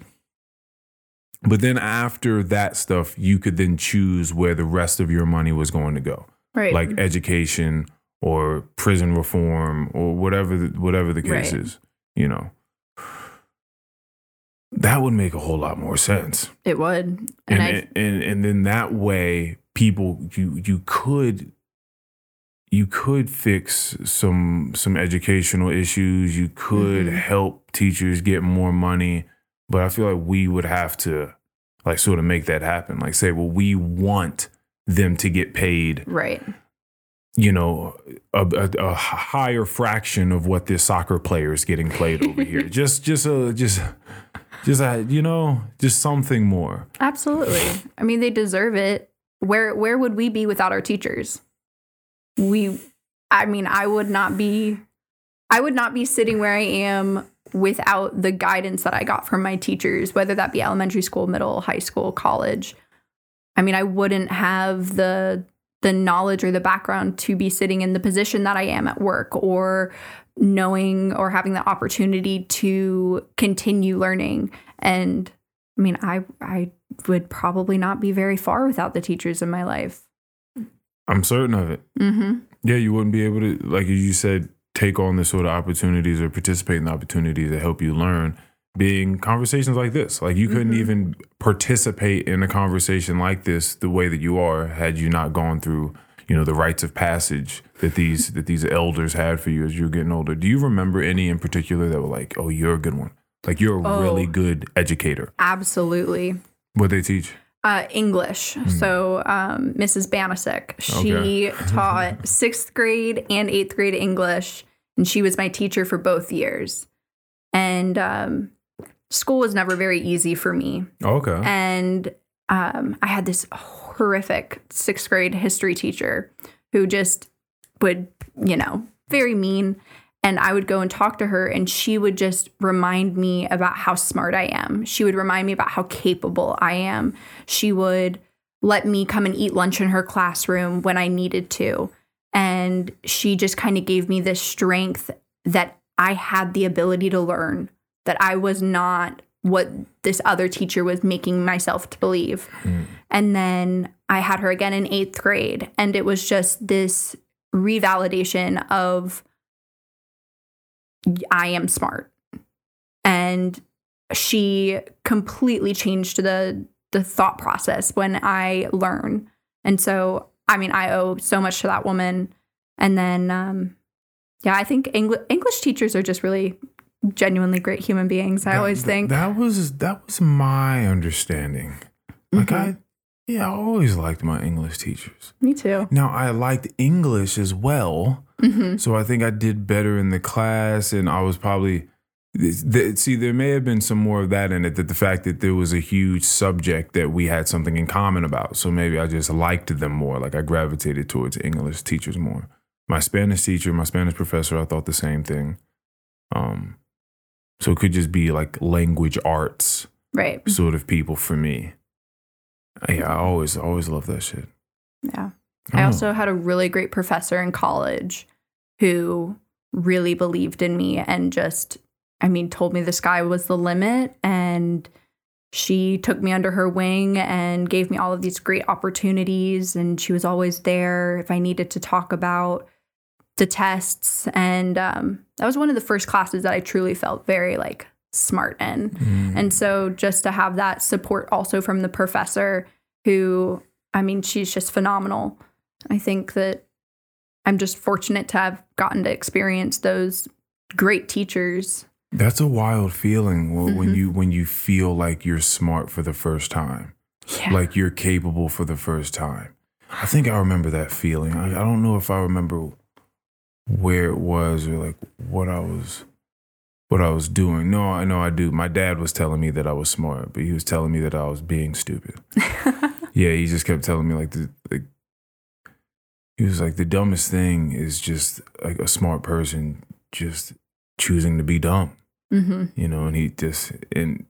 But then after that stuff you could then choose where the rest of your money was going to go
Right.
like education or prison reform or whatever the, whatever the case
Right.
is you know that would make a whole lot more sense
it would. And,
and
I
and, and then that way people you you could you could fix some some educational issues you could
Mhm.
help teachers get more money but i feel like we would have to like sort of make that happen like say well we want them to get paid
right.
you know a, a, a higher fraction of what this soccer player is getting played over here just just a just just a, you know just something more
Absolutely. I mean, they deserve it. Where where would we be without our teachers? We I mean, I would not be I would not be sitting where I am without the guidance that I got from my teachers, whether that be elementary school, middle, high school, college. I mean, I wouldn't have the the knowledge or the background to be sitting in the position that I am at work or knowing or having the opportunity to continue learning and I mean, I I would probably not be very far without the teachers in my life.
i'm certain of it
Mm-hmm.
Yeah, you wouldn't be able to, like you said, take on the sort of opportunities or participate in the opportunities that help you learn. Being conversations like this, like you couldn't
Mhm.
even participate in a conversation like this the way that you are had you not gone through, you know, the rites of passage that these that these elders had for you as you're getting older. Do you remember any in particular that were like, "Oh, you're a good one. Like you're a
Oh.
really good educator."
Absolutely.
What they teach?
Uh, English. So um, Mrs. Banasek, she
Okay.
taught sixth grade and eighth grade English, and she was my teacher for both years. And um, school was never very easy for me.
Okay.
and um, I had this horrific sixth grade history teacher who just would, you know, very mean. And I would go and talk to her, and she would just remind me about how smart I am. She would remind me about how capable I am. She would let me come and eat lunch in her classroom when I needed to. And she just kind of gave me this strength that I had the ability to learn, that I was not what this other teacher was making myself to believe. And then I had her again in eighth grade, and it was just this revalidation of I am smart. And she completely changed the the thought process when I learn. And so, I mean, I owe so much to that woman. And then, um, yeah, I think Engl- English teachers are just really genuinely great human beings. I
That-
always think.
that was that was my understanding. Like
Mhm.
I, yeah, I always liked my English teachers.
Me too.
Now I liked English as well,
hmm
so I think I did better in the class, and I was probably. See, there may have been some more of that in it. That the fact that there was a huge subject that we had something in common about, so maybe I just liked them more. Like I gravitated towards English teachers more. My Spanish teacher, my Spanish professor, I thought the same thing. Um, so it could just be like language arts
Right.
sort of people for me. Yeah, I always always love that shit.
Yeah.
Oh,
I also had a really great professor in college who really believed in me and just, I mean, told me the sky was the limit. And she took me under her wing and gave me all of these great opportunities. And she was always there if I needed to talk about the tests. And um, that was one of the first classes that I truly felt very like smart in.
Mm.
And so just to have that support also from the professor who I mean she's just phenomenal. I think that I'm just fortunate to have gotten to experience those great teachers.
That's a wild feeling wh- when
Mhm.
you when you feel like you're smart for the first time,
Yeah.
like you're capable for the first time. I think I remember that feeling. I, I don't know if I remember where it was or like what I was what I was doing. No, I know I do. My dad was telling me that I was smart, but he was telling me that I was being stupid. yeah, he just kept telling me like the like he was like the dumbest thing is just like a smart person just choosing to be dumb.
hmm
You know, and he just and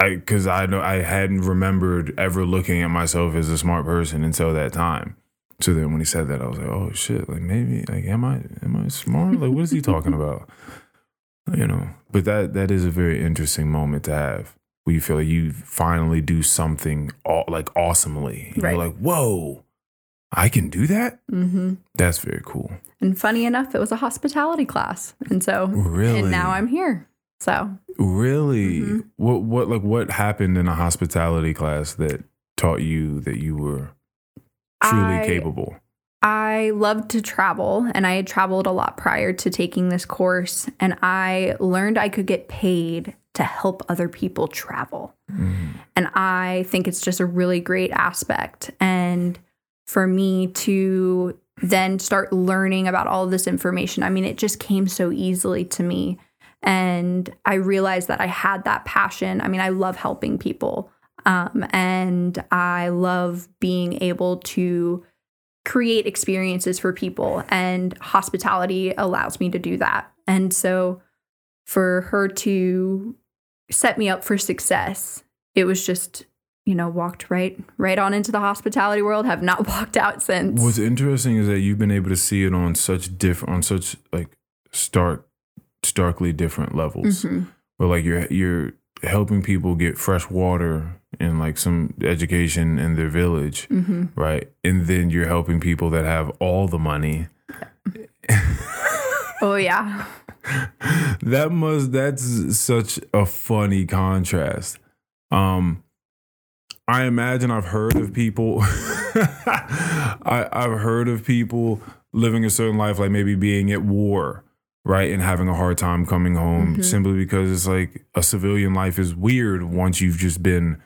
I because I know I hadn't remembered ever looking at myself as a smart person until that time. So then when he said that, I was like, oh shit, like maybe like am I am I smart? Like what is he talking about? You know. But that that is a very interesting moment to have. Where you feel like you finally do something all, like awesomely. And
Right.
You're like, whoa, I can do that?
hmm
That's very cool.
And funny enough, it was a hospitality class, and so
Really?
and now I'm here. So
Really?
Mhm.
What what like what happened in a hospitality class that taught you that you were truly
I-
capable?
I loved to travel, and I had traveled a lot prior to taking this course, and I learned I could get paid to help other people travel.
Mm.
And I think it's just a really great aspect. And for me to then start learning about all of this information, I mean, it just came so easily to me. And I realized that I had that passion. I mean, I love helping people. Um, and I love being able to create experiences for people. And hospitality allows me to do that. And so for her to set me up for success, it was just, you know, walked right right on into the hospitality world, have not walked out since.
What's interesting is that you've been able to see it on such different on such like stark starkly different levels.
Mhm.
Where like you're you're helping people get fresh water and like some education in their village,
Mhm.
right? And then you're helping people that have all the money.
Oh yeah.
that must that's such a funny contrast um i imagine i've heard of people I, i've heard of people living a certain life like maybe being at war right and having a hard time coming home
Mhm.
simply because it's like a civilian life is weird once you've just been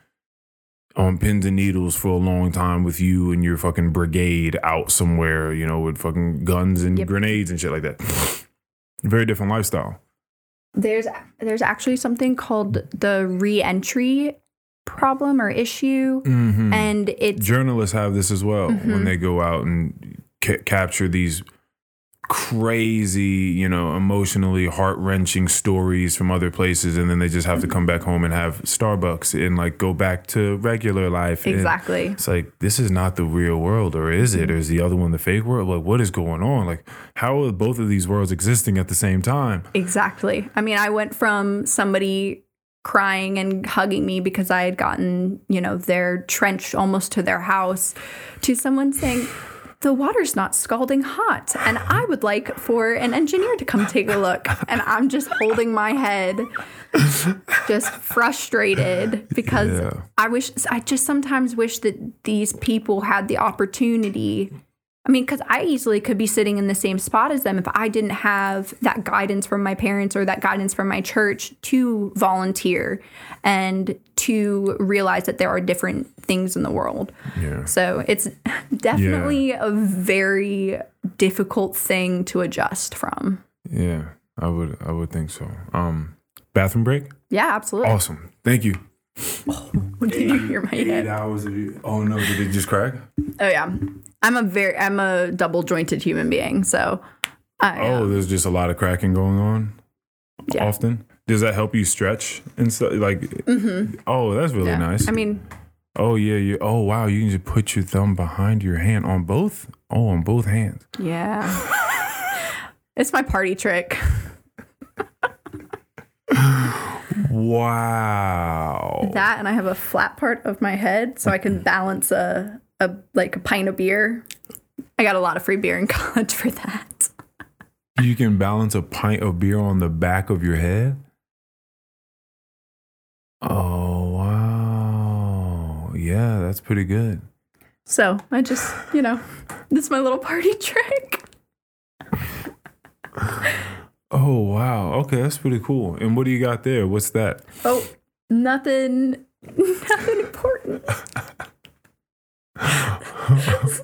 on pins and needles for a long time with you and your fucking brigade out somewhere you know with fucking guns and
Yep.
grenades and shit like that very different lifestyle
There's there's actually something called the re-entry problem or issue.
Mm-hmm.
And it's
Journalists have this as well when
Mhm.
they go out and ca- capture these crazy, you know, emotionally heart wrenching stories from other places, and then they just have to come back home and have Starbucks and like go back to regular life. And
exactly.
it's like this is not the real world, or is it? Or is the other one the fake world? Like, what is going on? Like, how are both of these worlds existing at the same time?
Exactly. I mean, I went from somebody crying and hugging me because I had gotten, you know, their trench almost to their house to someone saying, the water's not scalding hot. And I would like for an engineer to come take a look. And I'm just holding my head, just frustrated because
Yeah.
I wish, I just sometimes wish that these people had the opportunity I mean, because I easily could be sitting in the same spot as them if I didn't have that guidance from my parents or that guidance from my church to volunteer and to realize that there are different things in the world.
Yeah.
So it's definitely a very difficult thing to adjust from.
Yeah. I would. I would think so. Um, bathroom break.
Yeah, absolutely.
Awesome. Thank you.
Did you hear my
Eight
head?
hours of you. Oh no! Did it just crack?
Oh yeah, I'm a very I'm a double jointed human being. So, I,
Oh, there's just a lot of cracking going on.
Yeah.
Often. Does that help you stretch and stuff? Like, mm-hmm. oh, that's really
yeah.
nice.
I mean,
oh yeah, you. Oh wow, you can just put your thumb behind your hand on both. Oh, on both hands.
yeah, it's my party trick.
Wow.
That and I have a flat part of my head so I can balance a, a like a pint of beer. I got a lot of free beer in college for that.
You can balance a pint of beer on the back of your head. Oh wow. Yeah, that's pretty good.
So I just, you know, this is my little party trick.
Oh wow. Okay, that's pretty cool. And what do you got there? What's that?
Oh, nothing nothing important.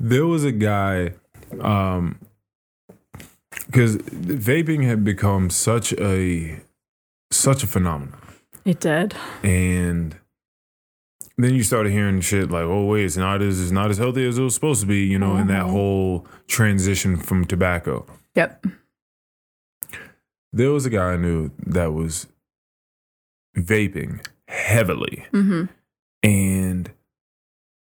there was a guy um because vaping had become such a such a phenomenon,
It did.
and then you started hearing shit like, "Oh wait, it's not as it's not as healthy as it was supposed to be," you know, in that whole transition from tobacco.
Yep.
There was a guy I knew that was vaping heavily,
Mm-hmm.
and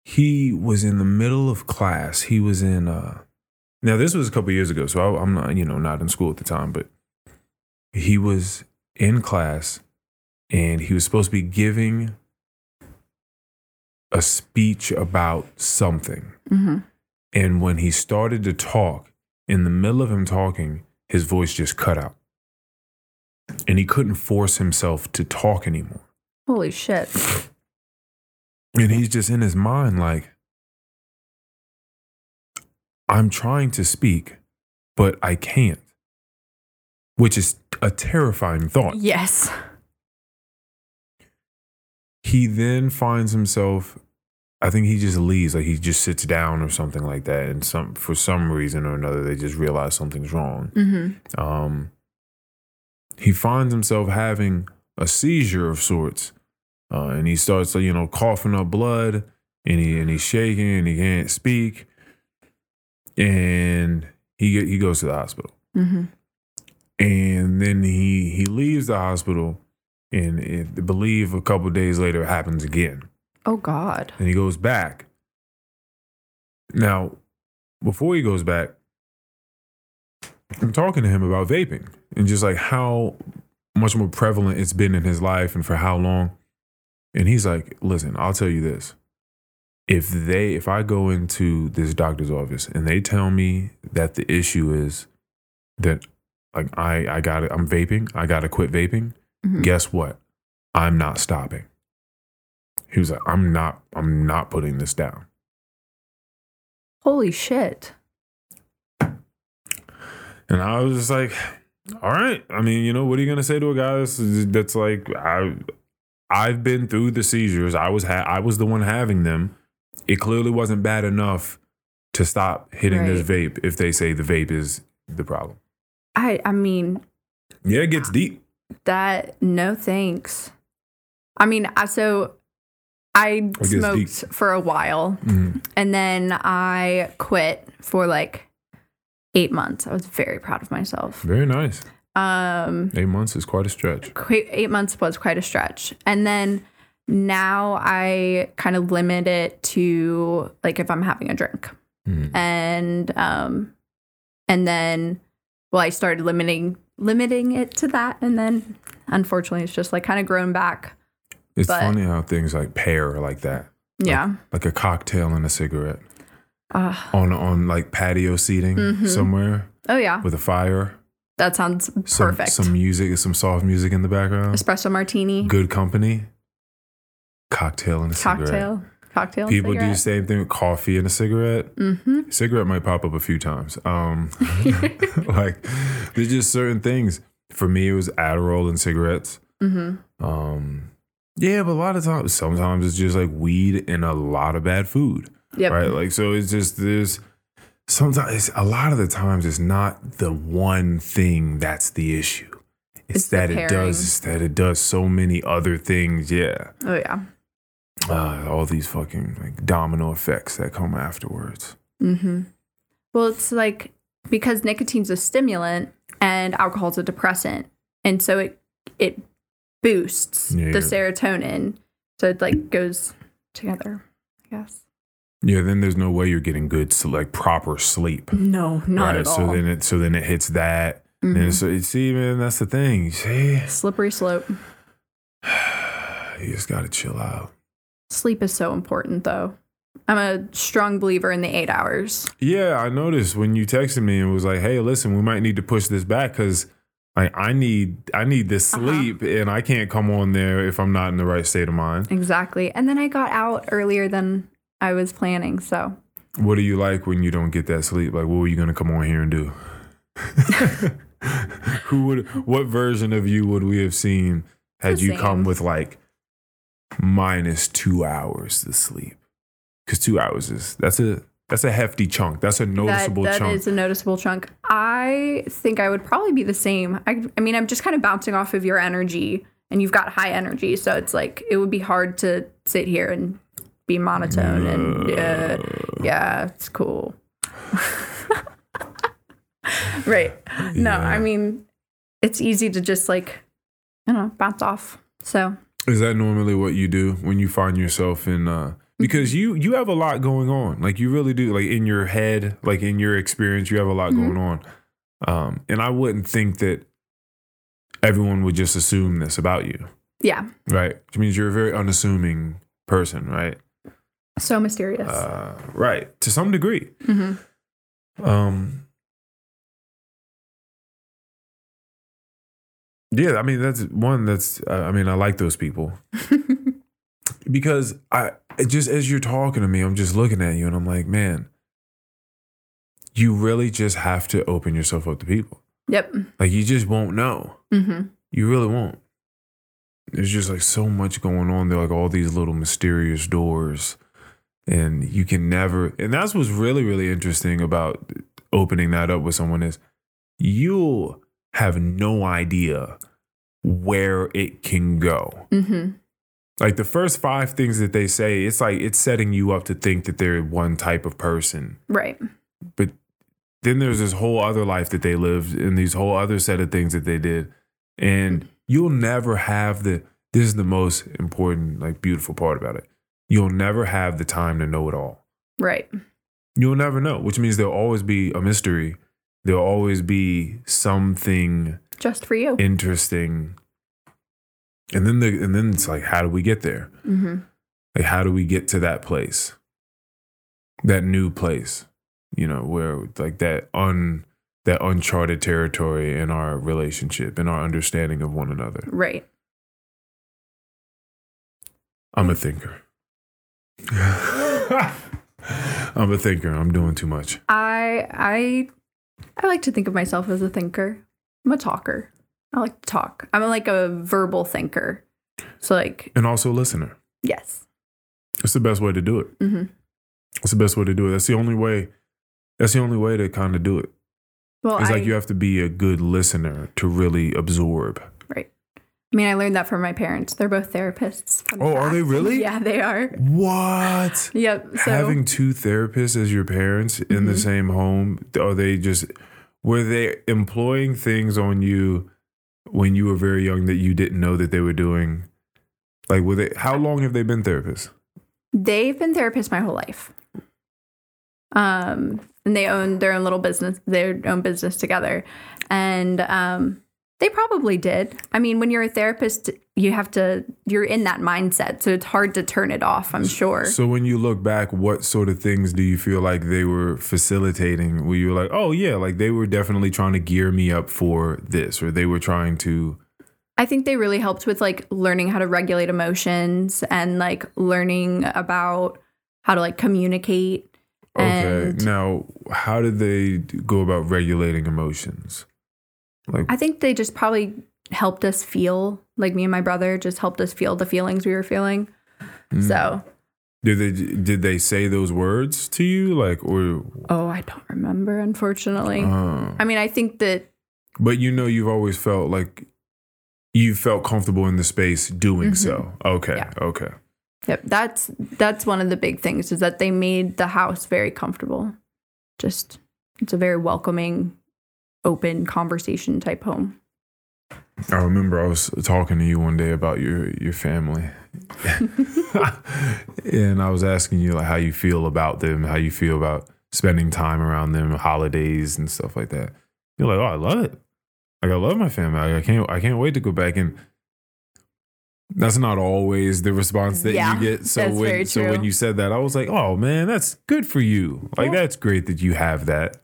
he was in the middle of class. He was in uh now this was a couple years ago, so I, I'm not you know not in school at the time, but he was in class and he was supposed to be giving a speech about something.
Mm-hmm.
And when he started to talk, in the middle of him talking, his voice just cut out. And he couldn't force himself to talk anymore.
Holy shit.
And he's just in his mind like, I'm trying to speak, but I can't, which is a terrifying thought.
Yes.
He then finds himself, I think he just leaves, like he just sits down or something like that. And some for some reason or another, they just realize something's wrong.
Mm-hmm.
um, he finds himself having a seizure of sorts, uh, and he starts, you know, coughing up blood, and he and he's shaking, and he can't speak, and he get- he goes to the hospital,
Mm-hmm.
and then he he leaves the hospital, and it, believe a couple days later it happens again,
Oh God.
and he goes back. Now, before he goes back, I'm talking to him about vaping and just like how much more prevalent it's been in his life and for how long. And he's like, listen, I'll tell you this. If they, if I go into this doctor's office and they tell me that the issue is that like I, I got I'm vaping, I got to quit vaping,
Mhm.
guess what? I'm not stopping. He was like, I'm not, I'm not putting this down.
Holy shit.
And I was just like, all right. I mean, you know, what are you gonna say to a guy that's, that's like, I, I've been through the seizures. I was ha- I was the one having them. It clearly wasn't bad enough to stop hitting this vape if they say the vape is the problem.
I I mean
Yeah, it gets deep.
That no thanks. I mean, I so I smoked for a while
Mhm.
and then I quit for like 8 months. I was very proud of myself.
Very nice.
Um
Eight months is quite a stretch.
8 months was quite a stretch. And then now I kind of limit it to like if I'm having a drink.
Mhm.
and um and then well i started limiting limiting it to that and then unfortunately it's just like kind of grown back
It's
but-
funny how things like pair like that,
yeah
like a cocktail and a cigarette
uh,
on on like patio seating
Mhm.
somewhere
oh yeah
with a fire.
that sounds perfect
Some music, some soft music in the background.
espresso martini
Good company. Cocktail and a cigarette.
Cocktail
People do the same thing with coffee and a cigarette.
mm-hmm
Cigarette might pop up a few times. Um, like there's just certain things. For me, it was Adderall and cigarettes.
mm-hmm
Um, yeah, but a lot of times, sometimes it's just like weed and a lot of bad food.
yep
right? Like, so it's just there's sometimes a lot of the times it's not the one thing that's the issue. It's,
It's
that it does. It's that it does so many other things. Yeah,
oh yeah
uh, all these fucking like domino effects that come afterwards.
mm-hmm well it's like because nicotine's a stimulant and alcohol's a depressant and so it it boosts
Yeah.
the serotonin so it like goes together i guess
Yeah, then there's no way you're getting good, so like proper sleep.
no not
right.
at
So
all
then it so then it hits that.
Mhm.
And so you see, man, that's the thing. You see,
slippery slope
you just gotta chill out.
Sleep is so important though i'm a strong believer in the eight hours
Yeah, I noticed when you texted me and was like, "Hey, listen, we might need to push this back because I I need I need this
Uh-huh.
sleep and I can't come on there if I'm not in the right state of mind."
exactly and then i got out earlier than i was planning so
What do you like when you don't get that sleep? Like, what were you gonna come on here and do? Who would? What version of you would we have seen had you come with like minus two hours to sleep? Because two hours is that's a that's a hefty chunk. That's a noticeable
that
chunk.
is a noticeable chunk. I think I would probably be the same. I, I mean, I'm just kind of bouncing off of your energy, and you've got high energy, so it's like it would be hard to sit here and be monotone. And uh, yeah, yeah, it's cool. right? No,
Yeah.
I mean, it's easy to just like, I don't know, bounce off. So
Is that normally what you do when you find yourself in uh because you you have a lot going on. Like you really do. Like in your head, like in your experience, you have a lot
Mhm.
going on. Um and I wouldn't think that everyone would just assume this about you.
yeah,
Right. Which means you're a very unassuming person, right?
so mysterious.
Uh right. To some degree.
hmm
Um Yeah, I mean that's one that's uh, I mean I like those people. because I just as you're talking to me, I'm just looking at you and I'm like, man, you really just have to open yourself up to people.
yep.
Like you just won't know.
hmm
You really won't. There's just like so much going on there, like all these little mysterious doors. And you can never and that's what's really, really interesting about opening that up with someone is you'll have no idea where it can go
hmm
like the first five things that they say, it's like it's setting you up to think that they're one type of person.
Right.
But then there's this whole other life that they lived and these whole other set of things that they did. And you'll never have the this is the most important, like beautiful part about it. You'll never have the time to know it all.
Right.
You'll never know, which means there'll always be a mystery. There'll always be something
Just for you.
interesting. And then the and then it's like, how do we get there?
hmm
like how do we get to that place that new place you know where like that un that uncharted territory in our relationship and our understanding of one another
Right.
i'm a thinker i'm a thinker i'm doing too much
I I I like to think of myself as a thinker. I'm a talker. I like to talk. I'm like a verbal thinker. So like
and also a listener
yes.
it's the best way to do it
Mm-hmm.
it's the best way to do it that's the only way that's the only way to kind of do it
Well,
it's
I,
like you have to be a good listener to really absorb
I mean, I learned that from my parents. They're both therapists.
Oh, are they really?
Yeah, they are.
what
Yep. So
having two therapists as your parents in the
Mhm.
same home are they just were they employing things on you when you were very young that you didn't know that they were doing like were they how long have they been therapists
they've been therapists my whole life. Um, and they own their own little business, their own business together, and um, they probably did. I mean, when you're a therapist, you have to you're in that mindset, so it's hard to turn it off. I'm sure.
so when you look back what sort of things do you feel like they were facilitating where you were like oh yeah like they were definitely trying to gear me up for this or they were trying to
I think they really helped with like learning how to regulate emotions and like learning about how to like communicate.
okay
And
now how did they go about regulating emotions like
I think they just probably helped us feel like me and my brother just helped us feel the feelings we were feeling.
mm.
So,
Did they did they say those words to you like or
oh, I don't remember, unfortunately.
uh,
I mean, I think that
but you know you've always felt like you felt comfortable in the space doing
Mhm.
so. Okay.
Yeah.
Okay.
yep, that's that's one of the big things is that they made the house very comfortable. Just it's a very welcoming, open conversation type home.
I remember I was talking to you one day about your your family. and I was asking you like how you feel about them, how you feel about spending time around them, holidays and stuff like that. You're like, "Oh, I love it. Like I love my family. I can't I can't wait to go back and that's not always the response that
Yeah,
you get. So when so when you said that, I was like, "Oh man, that's good for you. Like
Yeah.
that's great that you have that."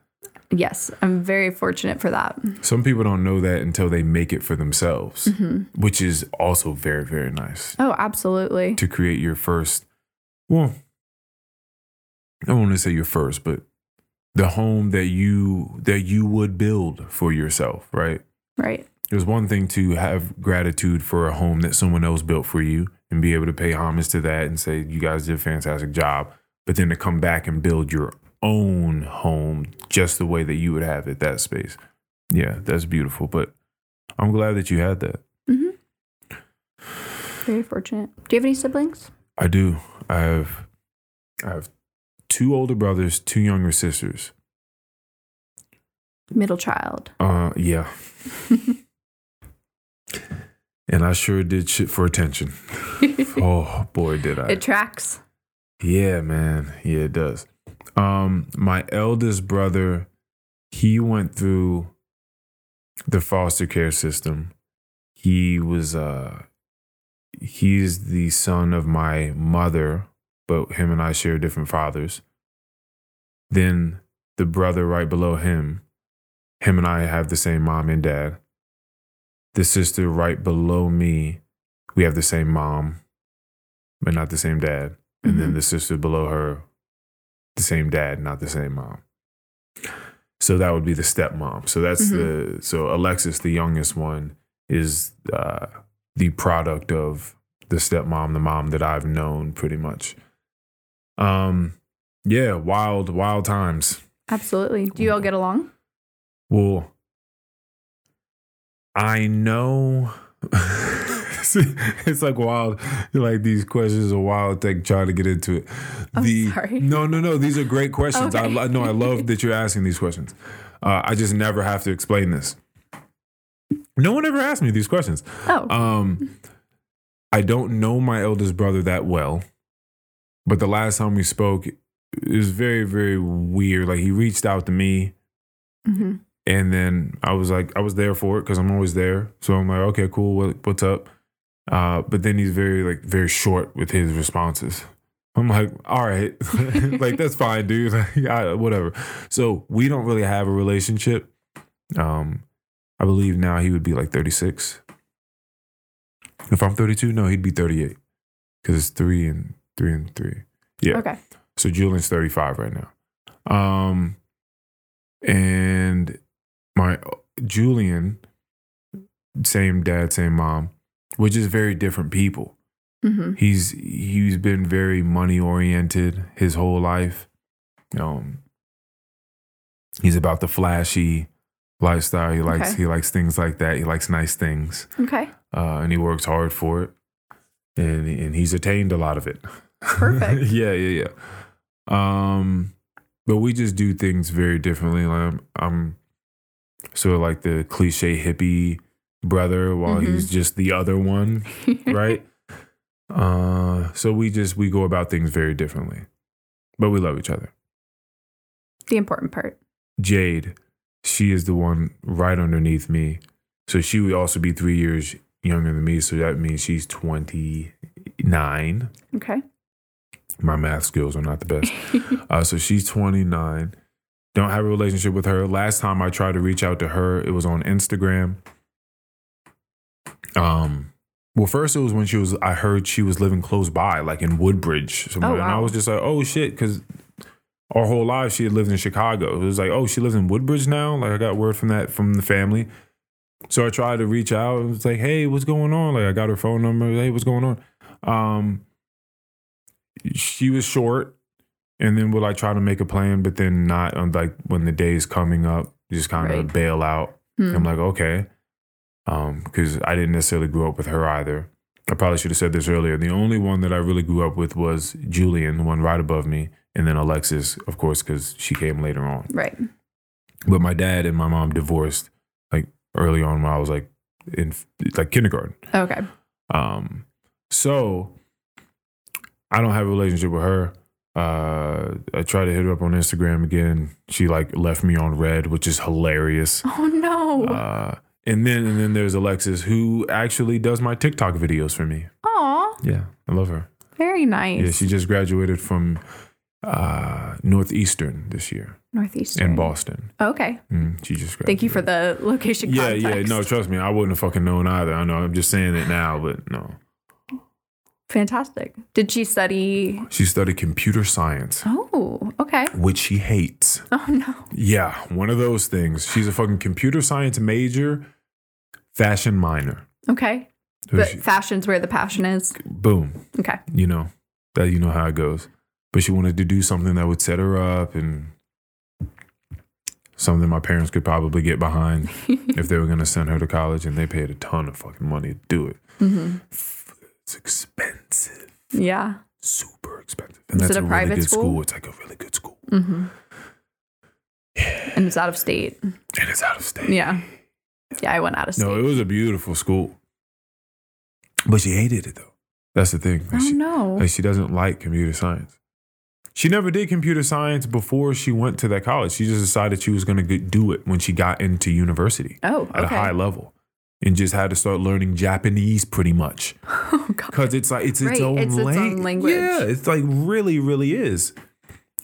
Yes, I'm very fortunate for that.
Some people don't know that until they make it for themselves,
hmm
which is also very very nice
Oh, absolutely.
to create your first. Well, I don't want to say your first, but the home that you that you would build for yourself, right?
Right.
There's one thing to have gratitude for a home that someone else built for you and be able to pay homage to that and say you guys did a fantastic job, but then to come back and build your own home just the way that you would have it, that space. Yeah, that's beautiful. But I'm glad that you had that.
Very fortunate. Do you have any siblings?
I do. I have I have two older brothers, two younger sisters.
Middle child.
Uh yeah. and I sure did shit for attention. oh boy, did I.
It tracks.
Yeah, man. Yeah, it does. Um, my eldest brother, he went through the foster care system. He was uh he's the son of my mother, but him and I share different fathers. Then the brother right below him, him and I have the same mom and dad. The sister right below me, we have the same mom, but not the same dad and then
Mhm.
the sister below her, the same dad, not the same mom. So that would be the stepmom. So that's the so Alexis, the youngest one, is uh, the product of the stepmom, the mom that I've known pretty much. Um, yeah, wild, wild times.
Absolutely. Do you all get along?
Well, I know. it's like wild. Like these questions are wild. Like trying to get into it.
I'm
the
sorry.
no, no, no. These are great questions. I
Okay.
lo- no, I love that you're asking these questions. Uh, I just never have to explain this. No one ever asked me these questions.
Oh,
Um, I don't know my eldest brother that well, but the last time we spoke, it was very, very weird. Like he reached out to me,
mhm.
and then I was like, I was there for it because I'm always there. So I'm like, okay, cool. What, what's up? Uh, but then he's very like very short with his responses. I'm like, all right, like that's fine, dude. Like, I, whatever. So we don't really have a relationship. Um, I believe now he would be like 36. If I'm 32, no, he'd be 38 because it's three and three and three. Yeah.
okay.
So Julian's 35 right now. Um and my Julian same dad, same mom, we're just very different people.
hmm
He's he's been very money oriented his whole life. Um he's about the flashy lifestyle. He likes
Okay.
he likes things like that. He likes nice things.
Okay.
Uh and he works hard for it. And and he's attained a lot of it.
Perfect.
yeah, yeah, yeah. Um, but we just do things very differently. Like I'm, I'm sort of like the cliche hippie brother, while
Mhm.
he's just the other one, right? uh, so we just we go about things very differently, but we love each other.
the important part.
Jade, she is the one right underneath me, so she would also be three years younger than me. So that means she's twenty nine.
Okay.
My math skills are not the best. Uh, so she's 29. Don't have a relationship with her. Last time I tried to reach out to her, it was on Instagram. Um, well, first it was when she was. I heard she was living close by, like in Woodbridge, somewhere, and I was just like, "Oh shit," because our whole life she had lived in Chicago. It was like, "Oh, she lives in Woodbridge now." Like I got word from that from the family. So I tried to reach out. and was like, "Hey, what's going on?" Like I got her phone number. Hey, what's going on? Um, she was short and then we'll like try to make a plan, but then not on like when the day is coming up, just kind of
Right.
bail out.
Hmm.
I'm like, okay. Um, because I didn't necessarily grow up with her either. I probably should have said this earlier. The only one that I really grew up with was Julian, the one right above me, and then Alexis, of course, because she came later on.
Right.
But my dad and my mom divorced like early on when I was like in like kindergarten.
Okay.
Um, so I don't have a relationship with her. Uh, I tried to hit her up on Instagram again. She like left me on read, which is hilarious.
Oh no.
Uh, and then and then there's Alexis, who actually does my TikTok videos for me.
Aw.
Yeah, I love her.
Very nice.
Yeah, she just graduated from uh, Northeastern this year
Northeastern.
in Boston.
Okay.
Mm, she just graduated.
Thank you for the location
Yeah,
context.
yeah. No, trust me, I wouldn't have fucking known either. I know. I'm just saying it now, but no.
Fantastic. Did she study?
She studied computer science.
Oh, okay.
which she hates.
Oh no.
Yeah, one of those things. She's a fucking computer science major, fashion minor.
Okay.
So
But
she-
fashion's where the passion is.
boom,
Okay.
you know that you know how it goes. but she wanted to do something that would set her up and something my parents could probably get behind if they were going to send her to college and they paid a ton of fucking money to do it.
Mm-hmm.
It's expensive,
Yeah.
super expensive. And
Is
that's
it a
a,
private
really good
school?
school? It's like a really good school.
Mm-hmm. And it's out of state.
And it's out of state.
Yeah. Yeah, I went out of state.
No, it was a beautiful school. But she hated it though. That's the thing.
oh
she,
no.
like, she doesn't like computer science. She never did computer science before she went to that college. She just decided she was going to do it when she got into university
Oh,
at a high level and just had to start learning Japanese pretty much.
Oh god.
Because it's like it's its
Right,
own
it's its own language.
Yeah, it's like really, really is.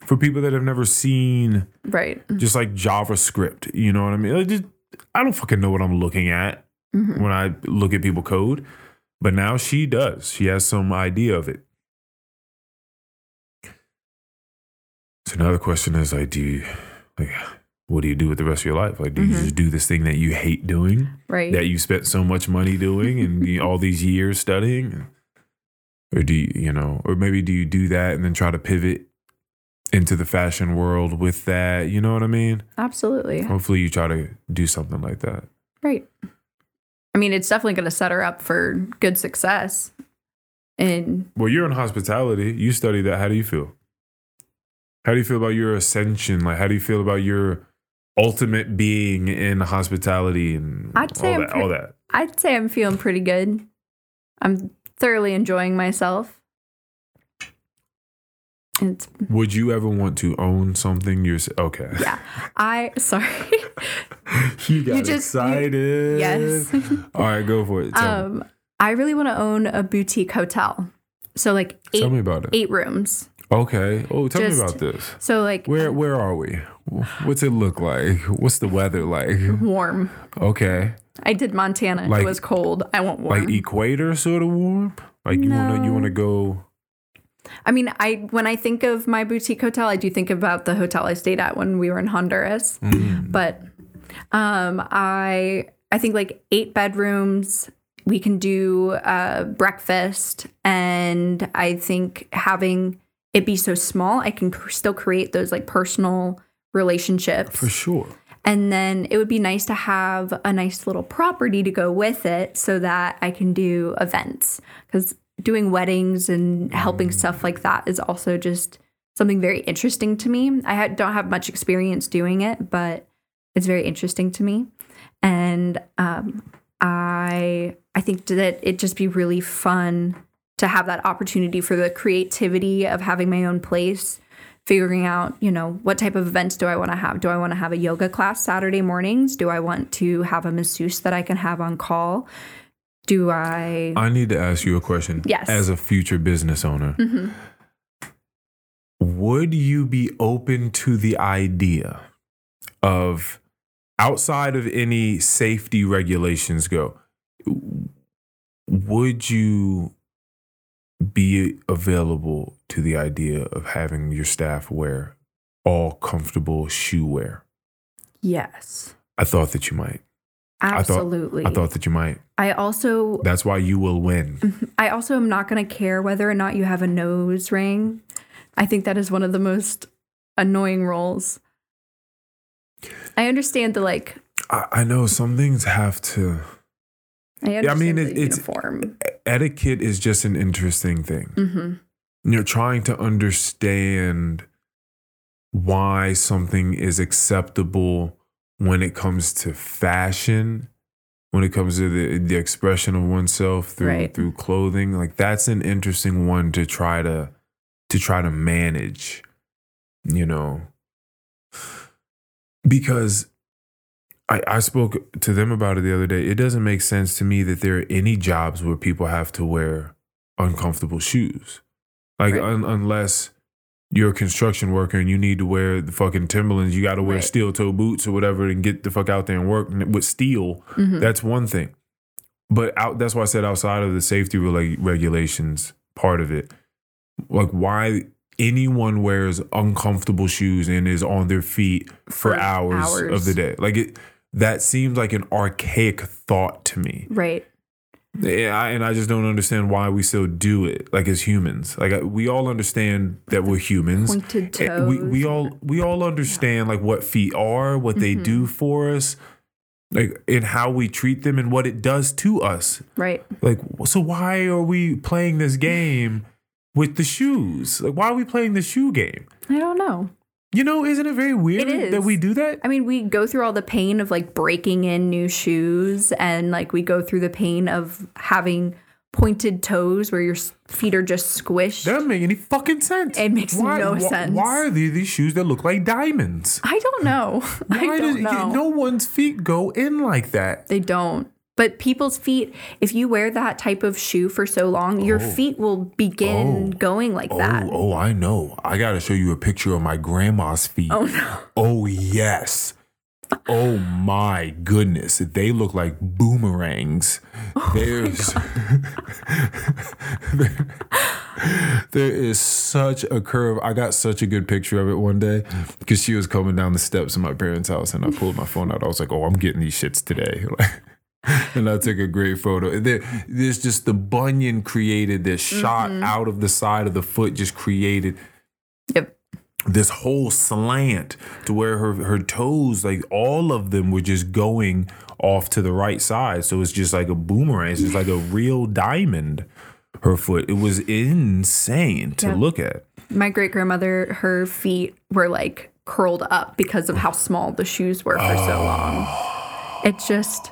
For people that have never seen
Right.
just like JavaScript, you know what I mean? Like, just, I don't fucking know what I'm looking at
Mhm.
when I look at people code, but now she does. She has some idea of it. So now the question is like, do you like what do you do with the rest of your life? Like, do you
Mhm.
just do this thing that you hate doing,
Right.
that you spent so much money doing, and you- all these years studying, or do you, you know, or maybe do you do that and then try to pivot into the fashion world with that? You know what I mean?
Absolutely.
Hopefully, you try to do something like that.
Right. I mean, it's definitely going to set her up for good success. And
Well, you're in hospitality. You study that. How do you feel? How do you feel about your ascension? Like, how do you feel about your ultimate being in hospitality and
I'd say
all that?
pre-
all that.
I'd say I'm feeling pretty good. I'm thoroughly enjoying myself. It's
Would you ever want to own something yourself? Okay.
yeah. I sorry.
you got
You just- you-
excited.
yes.
All right, go for it. Tell, me.
um I really want to own a boutique hotel. So like
tell me about it.
eight rooms.
Okay. Oh, tell me about this.
So like
Where Where are we? What's it look like? What's the weather like?
warm.
Okay.
I did Montana.
Like-
it was cold. I want warm.
Like equator sort of warm. Like you wanna you wanna go.
I mean, I when I think of my boutique hotel, I do think about the hotel I stayed at when we were in Honduras.
Mm.
But um, I I think like eight bedrooms. We can do uh, breakfast, and I think having it be so small, I can cr- still create those like personal relationships.
For sure.
And then it would be nice to have a nice little property to go with it so that I can do events. Because doing weddings and helping stuff like that is also just something very interesting to me. I don't have much experience doing it, but it's very interesting to me. And um, I I think that it'd just be really fun to have that opportunity for the creativity of having my own place figuring out, you know, what type of events do I want to have? Do I want to have a yoga class Saturday mornings? Do I want to have a masseuse that I can have on call? Do I
I need to ask you a question.
Yes.
As a future business owner,
Mhm.
would you be open to the idea of outside of any safety regulations go, would you be available to the idea of having your staff wear all comfortable shoe wear?
Yes.
I thought that you might. Thought-
Absolutely.
I thought that you might.
I also
That's why you will win.
I also am not going to care whether or not you have a nose ring. I think that is one of the most annoying roles. I understand the like
I, I know some things have to.
I understand
I mean, it- it's-
uniform.
Etiquette is just an interesting thing.
hmm
You're trying to understand why something is acceptable when it comes to fashion, when it comes to the, the expression of oneself through
Right.
through clothing. Like that's an interesting one to try to to try to manage, you know. Because I, I spoke to them about it the other day. It doesn't make sense to me that there are any jobs where people have to wear uncomfortable shoes. Like
Right.
un, unless you're a construction worker and you need to wear the fucking Timberlands, you got to wear
Right.
steel toe boots or whatever and get the fuck out there and work with steel.
hmm
That's one thing. But out, that's why I said outside of the safety regulations part of it, like why anyone wears uncomfortable shoes and is on their feet for,
For
hours, of the day. Like it, that seems like an archaic thought to me.
Right.
Yeah, I- and I just don't understand why we still do it. Like as humans, like I- we all understand that we're humans.
Pointed
Eh, We we all we all understand like what feet are, what they
Mm-hmm.
do for us, like and how we treat them and what it does to us.
Right.
Like so, why are we playing this game with the shoes? Like why are we playing the shoe game?
I don't know.
You know, isn't it very weird
It
that we do that?
I mean, we go through all the pain of like breaking in new shoes and like we go through the pain of having pointed toes where your feet are just squished.
That doesn't make any fucking sense.
It makes no
why,
sense.
Why are there these shoes that look like diamonds?
I don't know. I
Why
don't
does
know.
no one's feet go in like that?
They don't. But people's feet, if you wear that type of shoe for so long, your
Oh.
feet will begin
Oh.
going like that.
Oh, oh, I know. I gotta show you a picture of my grandma's feet.
Oh, no.
Oh yes. Oh my goodness. They look like boomerangs.
Oh
There's there is such a curve. I got such a good picture of it one day because she was coming down the steps of my parents' house and I pulled my phone out. I was like, oh, I'm getting these shits today. and I took a great photo. There, there's just the bunion created, this mm-hmm. shot out of the side of the foot just created
Yep.
this whole slant to where her her toes like all of them were just going off to the right side so it's just like a boomerang it's just like a real diamond her foot it was insane to
Yeah.
look at
My great grandmother, her feet were like curled up because of how small the shoes were for so long. It just,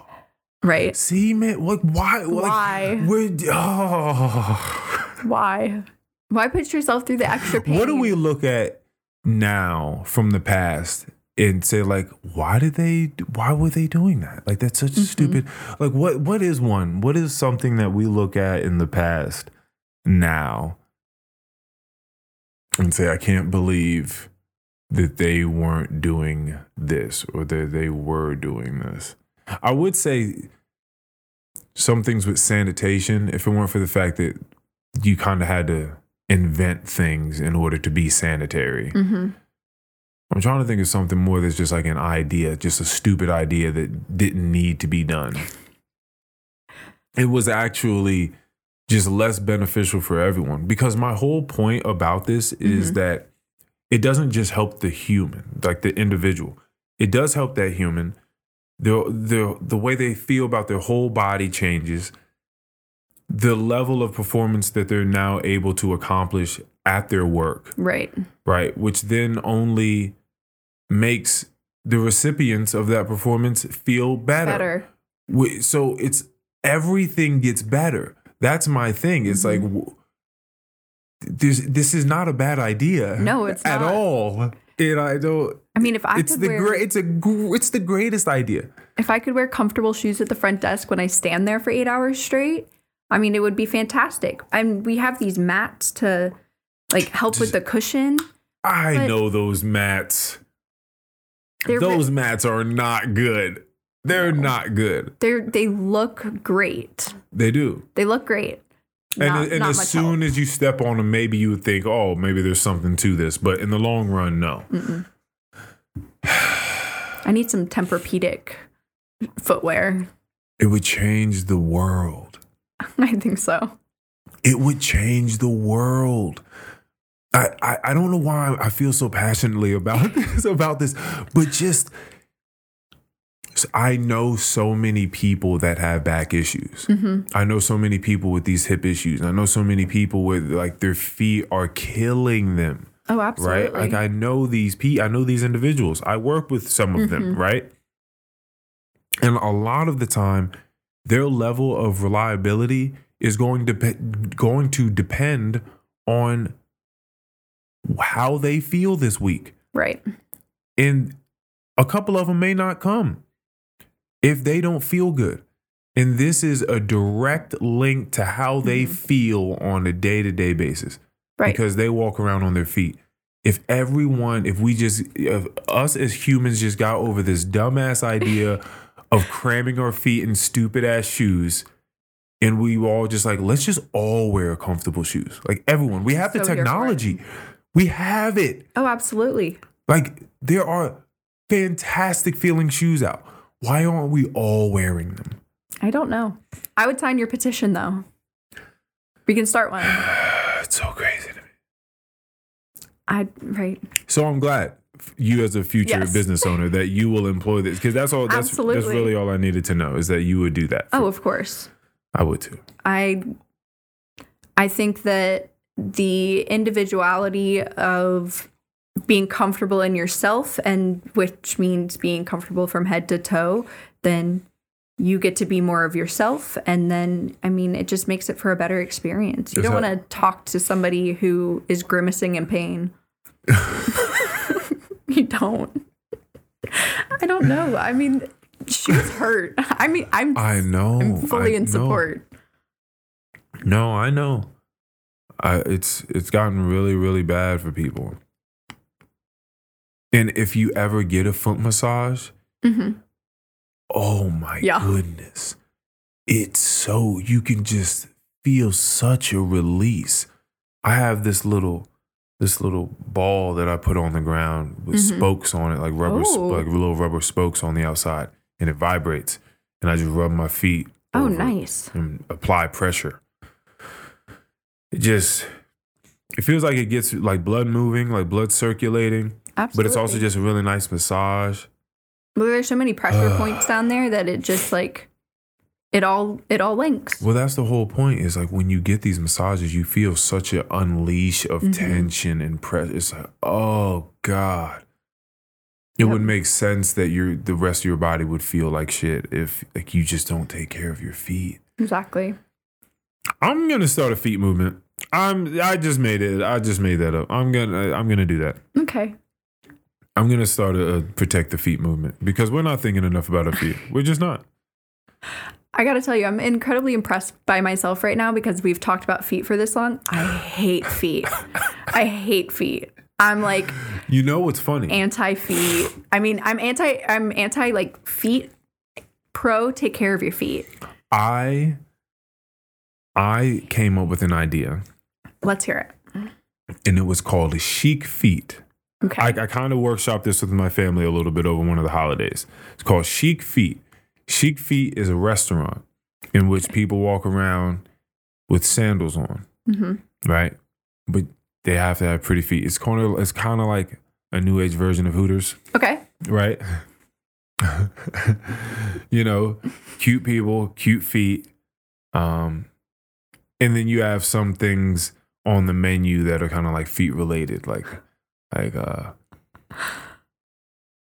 right?
see man like why
Why?
we're oh.
Why? Why put yourself through the extra pain?
what do we look at now from the past and say like why did they why were they doing that like that's such a mm-hmm. stupid like what what is one what is something that we look at in the past now and say i can't believe that they weren't doing this or that they were doing this i would say some things with sanitation if it weren't for the fact that you kind of had to invent things in order to be sanitary.
Mhm.
I'm trying to think of something more that's just like an idea, just a stupid idea that didn't need to be done. It was actually just less beneficial for everyone because my whole point about this is that it doesn't just help the human, like the individual. It does help that human. The the the way they feel about their whole body changes the level of performance that they're now able to accomplish at their work,
Right.
right? Which then only makes the recipients of that performance feel better.
Better.
So it's everything gets better. That's my thing. It's like
Mm-hmm.
w- this this is not a bad idea.
No, it's
at
not.
all. And I don't.
I mean, if I
It's
could
the
wear,
great. It's a. gr- It's the greatest idea.
if I could wear comfortable shoes at the front desk when I stand there for eight hours straight, I mean, it would be fantastic. And we have these mats to like help with the cushion.
I know those mats. Those mats are not good. They're not good.
They're they look great.
They do.
They look great.
And,
Not-
and
not
as soon
help.
as you step on them, maybe you would think, oh, maybe there's something to this. But in the long run, no.
I need some Tempur-Pedic footwear.
It would change the world.
I think so.
It would change the world. I, I, I don't know why I feel so passionately about this about this, but just I know so many people that have back issues. Mm-hmm. I know so many people with these hip issues. I know so many people with like their feet are killing them.
Oh, absolutely.
right? Like I know these pe I know these individuals. I work with some of them, mm-hmm. right? And a lot of the time, their level of reliability is going to pe- going to depend on how they feel this week.
right.
And a couple of them may not come if they don't feel good. And this is a direct link to how they mm-hmm. feel on a day to day basis
Right.
because they walk around on their feet. If everyone, if we just, if us as humans just got over this dumbass idea of cramming our feet in stupid ass shoes, and we all just like, let's just all wear comfortable shoes. Like everyone, we have the
So it.
technology, we have it.
oh, absolutely.
Like there are fantastic feeling shoes out. Why aren't we all wearing them?
I don't know. I would sign your petition though. We can start one.
It's so crazy to me.
I right.
So I'm glad you, as a future
Yes.
business owner, that you will employ this because that's all. That's that's really all I needed to know is that you would do that.
Oh, of course.
I would too.
I I think that the individuality of being comfortable in yourself and which means being comfortable from head to toe, then you get to be more of yourself and then I mean it just makes it for a better experience. You don't want to talk to somebody who is grimacing in pain. you don't. I don't know. I mean shoes hurt. I mean I'm
I know.
I'm fully
I
in
know.
support.
No, I know. I it's it's gotten really really bad for people. And if you ever get a foot massage,
hmm
oh my
Yeah.
goodness. It's so you can just feel such a release. I have this little this little ball that I put on the ground with
Mhm.
spokes on it, like rubber
Oh.
like little rubber spokes on the outside, and it vibrates. And I just rub my feet.
Oh, nice.
and apply pressure. It just it feels like it gets like blood moving, like blood circulating,
Absolutely.
but it's also just a really nice massage.
Well, there's so many pressure
Ugh.
points down there that it just like it all it all links.
Well, that's the whole point. Is like when you get these massages, you feel such an unleash of
Mhm.
tension and pressure. It's like, oh god. It
Yep.
would make sense that your the rest of your body would feel like shit if like you just don't take care of your feet.
Exactly.
I'm gonna start a feet movement. I'm. I just made it. I just made that up. I'm gonna. I'm gonna do that.
Okay.
I'm gonna start a, a protect the feet movement because we're not thinking enough about our feet. We're just not.
I got to tell you, I'm incredibly impressed by myself right now because we've talked about feet for this long. I hate feet. I hate feet. I'm like
You know what's funny?
anti feet. I mean, I'm anti. I'm anti like feet. Pro, take care of your feet.
I I came up with an idea,
Let's hear it.
and it was called a Chic Feet.
Okay.
I, I kind of workshopped this with my family a little bit over one of the holidays. It's called Chic Feet. Chic Feet is a restaurant in which people walk around with sandals on.
hmm
right? But they have to have pretty feet. It's kind of it's kind of like a new age version of Hooters,
Okay.
right? you know, cute people, cute feet. Um and then you have some things on the menu that are kind of like feet related, like like uh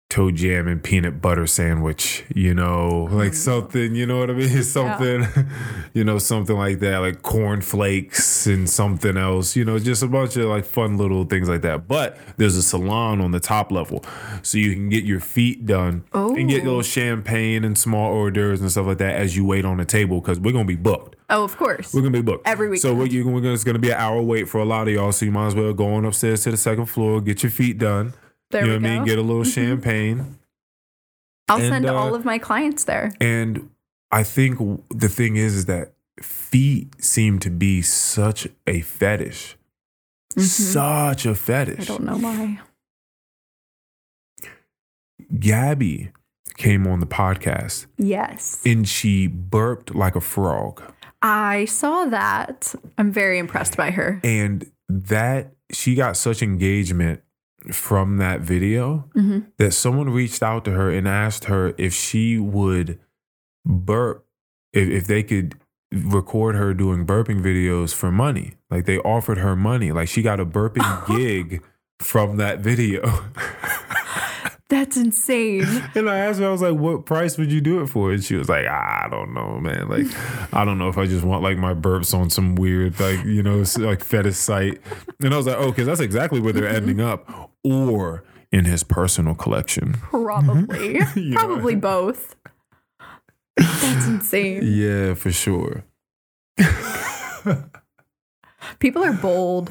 toe jam and peanut butter sandwich, you know, like mm. something, you know what I mean? Something, you know, something like that, like corn flakes and something else, you know, just a bunch of like fun little things like that. But there's a salon on the top level, so you can get your feet done and get a
Oh.
little champagne and small hors d'oeuvres and stuff like that as you wait on the table because we're gonna be booked.
Oh, of course.
We're gonna be booked
Every week.
So we're, we're gonna, it's gonna be an hour wait for a lot of y'all. So you might as well go on upstairs to the second floor, get your feet done.
There
you know what I mean? Get a little
Mhm.
champagne.
I'll
and,
send
uh,
all of my clients there.
And I think the thing is, is that feet seem to be such a fetish.
Mhm.
Such a fetish.
I don't know why.
Gabby came on the podcast
Yes.
and she burped like a frog.
I saw that. I'm very impressed by her.
And that she got such engagement from that video
hmm
that someone reached out to her and asked her if she would burp, if, if they could record her doing burping videos for money. Like they offered her money. Like she got a burping gig from that video.
That's insane.
and I asked her, I was like, what price would you do it for? And she was like, I don't know, man. Like, I don't know if I just want like my burps on some weird, like, you know, like fetish site. And I was like, oh, because that's exactly where they're ending up. Or in his personal collection.
Probably.
You know?
Probably both. That's insane.
Yeah, for sure.
People are bold.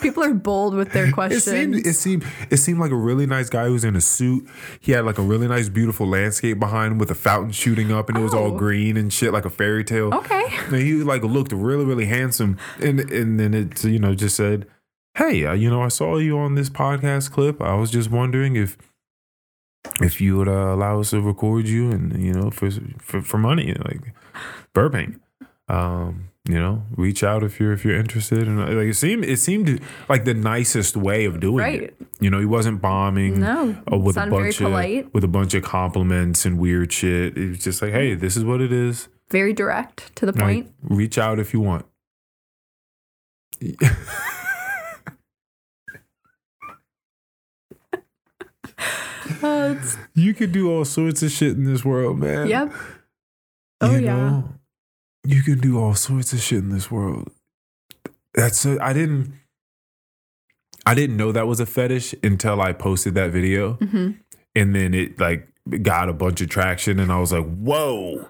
People are bold with their questions.
It seemed it seemed it seemed like a really nice guy who was in a suit. He had like a really nice, beautiful landscape behind him with a fountain shooting up, and it was all
Oh.
green and shit, like a fairy tale.
okay.
And he like looked really, really handsome, and and then it you know just said, "Hey, uh, you know, I saw you on this podcast clip. I was just wondering if if you would uh, allow us to record you and you know for for, for money like burping um you know reach out if you're if you're interested. And like it seemed it seemed like the nicest way of doing
Right.
it you know he wasn't bombing
No,
uh, with a bunch of with a bunch of compliments and weird shit. It was just like hey this is what it is.
Very direct to the
like,
point.
reach out if you want
Uh,
you could do all sorts of shit in this world man
yep. Oh,
you
yeah.
know, you can do all sorts of shit in this world. That's a, I didn't I didn't know that was a fetish until I posted that video
hmm
and then it like got a bunch of traction and I was like, "Whoa."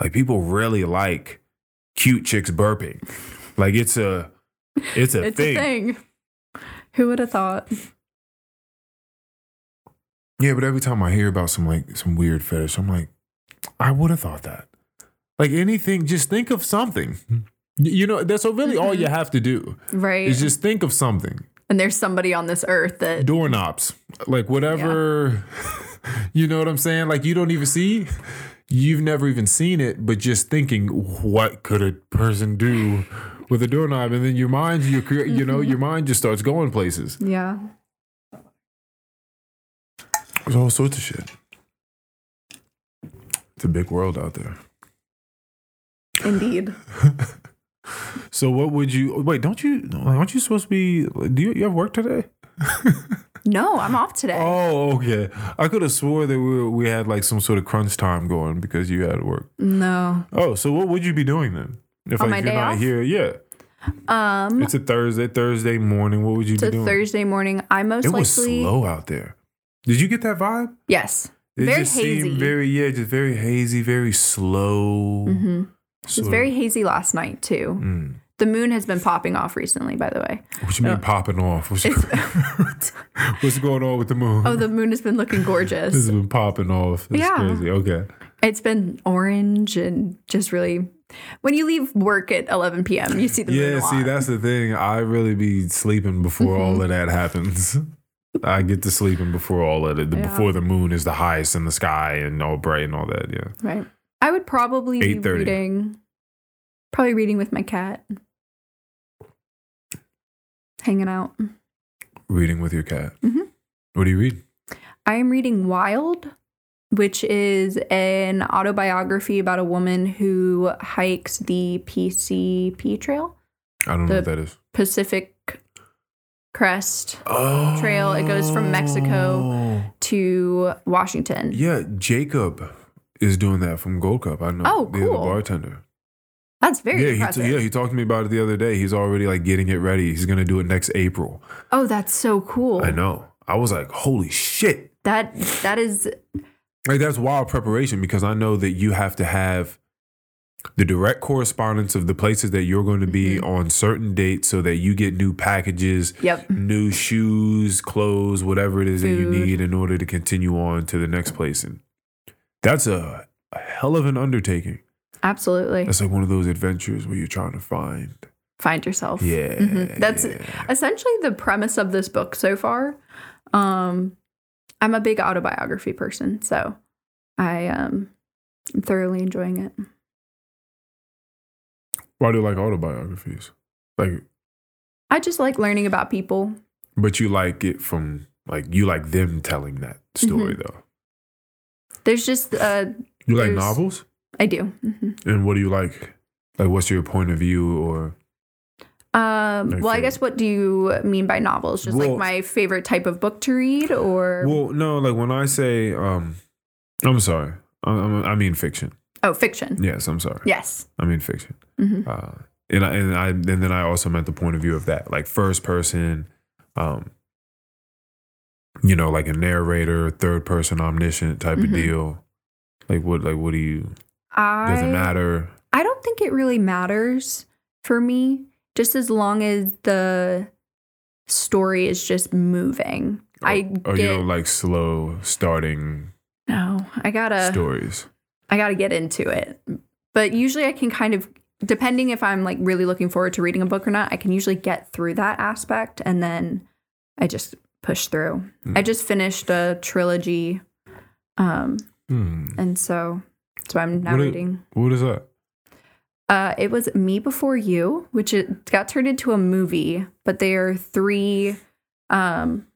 Like people really like cute chicks burping. Like it's a it's a
It's
thing.
a thing. Who would have thought?
Yeah, but every time I hear about some like some weird fetish, I'm like, I would have thought that. Like anything, just think of something. You know, that's really all you mm-hmm. have to do.
Right.
is just think of something.
and there's somebody on this earth that
Doorknobs, like whatever. you know what I'm saying? Like you don't even see. You've never even seen it, but just thinking, what could a person do with a doorknob? And then your mind, you cre- you know, your mind just starts going places.
yeah.
There's all sorts of shit. It's a big world out there.
Indeed.
So what would you wait? Don't you? Aren't you supposed to be? Do you, you have work today?
No, I'm off today.
Oh, okay. I could have swore that we we had like some sort of crunch time going because you had work.
No.
Oh, so what would you be doing then? If
On
like you're not
off?
here, yeah.
Um
It's a Thursday, Thursday morning. What would you do?
it's
be
a
doing?
Thursday morning. I most
it was
likely
slow out there. Did you get that vibe?
Yes.
It
Very
just
hazy.
seemed very yeah, just very hazy, very slow.
hmm It was very hazy last night too.
Mm.
The moon has been popping off recently, by the way.
What you mean
No.
popping off? What's, what's going on with the moon?
oh, the moon has been looking
this
gorgeous.
has been popping off. It's
Yeah.
crazy. Okay.
It's been orange and just really. When you leave work at 11 p.m., you see the moon.
Yeah, see, that's the thing. I really be sleeping before
Mm-hmm.
all of that happens. I get to sleeping before all of it.
Yeah.
Before the moon is the highest in the sky and all bright and all that. Yeah.
right. I would probably be
8:30.
reading, probably reading with my cat, hanging out.
Reading with your cat.
Mhm.
What do you read?
I am reading Wild, which is an autobiography about a woman who hikes the PCT Trail,
I don't know what that is.
Pacific Crest
Oh.
Trail. It goes from Mexico oh. to Washington.
Yeah, Jacob is doing that from Gold Cup. I know.
Oh,
the
cool.
bartender.
That's very
yeah, he t- yeah, he talked to me about it the other day. He's already like getting it ready. He's gonna do it next April.
oh, that's so cool.
I know. I was like, holy shit.
That that is
Like that's wild preparation because I know that you have to have the direct correspondence of the places that you're going to be
Mm-hmm.
on certain dates so that you get new packages,
yep.
new shoes, clothes, whatever it is that you need in order to continue on to the next place. And that's a, a hell of an undertaking.
Absolutely.
That's like one of those adventures where you're trying to find.
Find yourself.
Yeah.
Mhm. That's
yeah.
essentially the premise of this book so far. Um, I'm a big autobiography person, so I um, am thoroughly enjoying it.
Why do you like autobiographies? Like,
I just like learning about people.
but you like it from like you like them telling that story
Mm-hmm.
though.
There's just uh,
You like novels?
I do. hmm
And what do you like? Like, what's your point of view? Or
Um, well, I guess what do you mean by novels? Just
Well-
like my favorite type of book to read, or
well, no, like when I say, um, I'm sorry, I I mean fiction.
Oh, fiction.
Yes, I'm sorry,
Yes.
I mean fiction.
hmm
Uh, and I, and I and then I also meant the point of view of that, like first person, um, you know, like a narrator, third person omniscient type of
Mhm.
deal. Like what? Like what do you?
I
Does it matter?
I don't think it really matters for me, just as long as the story is just moving. I
or
get
you don't like slow starting
no, I gotta
stories.
I gotta get into it. But usually I can kind of depending if I'm like really looking forward to reading a book or not, I can usually get through that aspect and then I just push through.
Hmm.
I just finished a trilogy Um,
Hmm.
and so that's why I'm now
What i-
reading.
What is that?
Uh, it was Me Before You, which it got turned into a movie, but they are three. Um,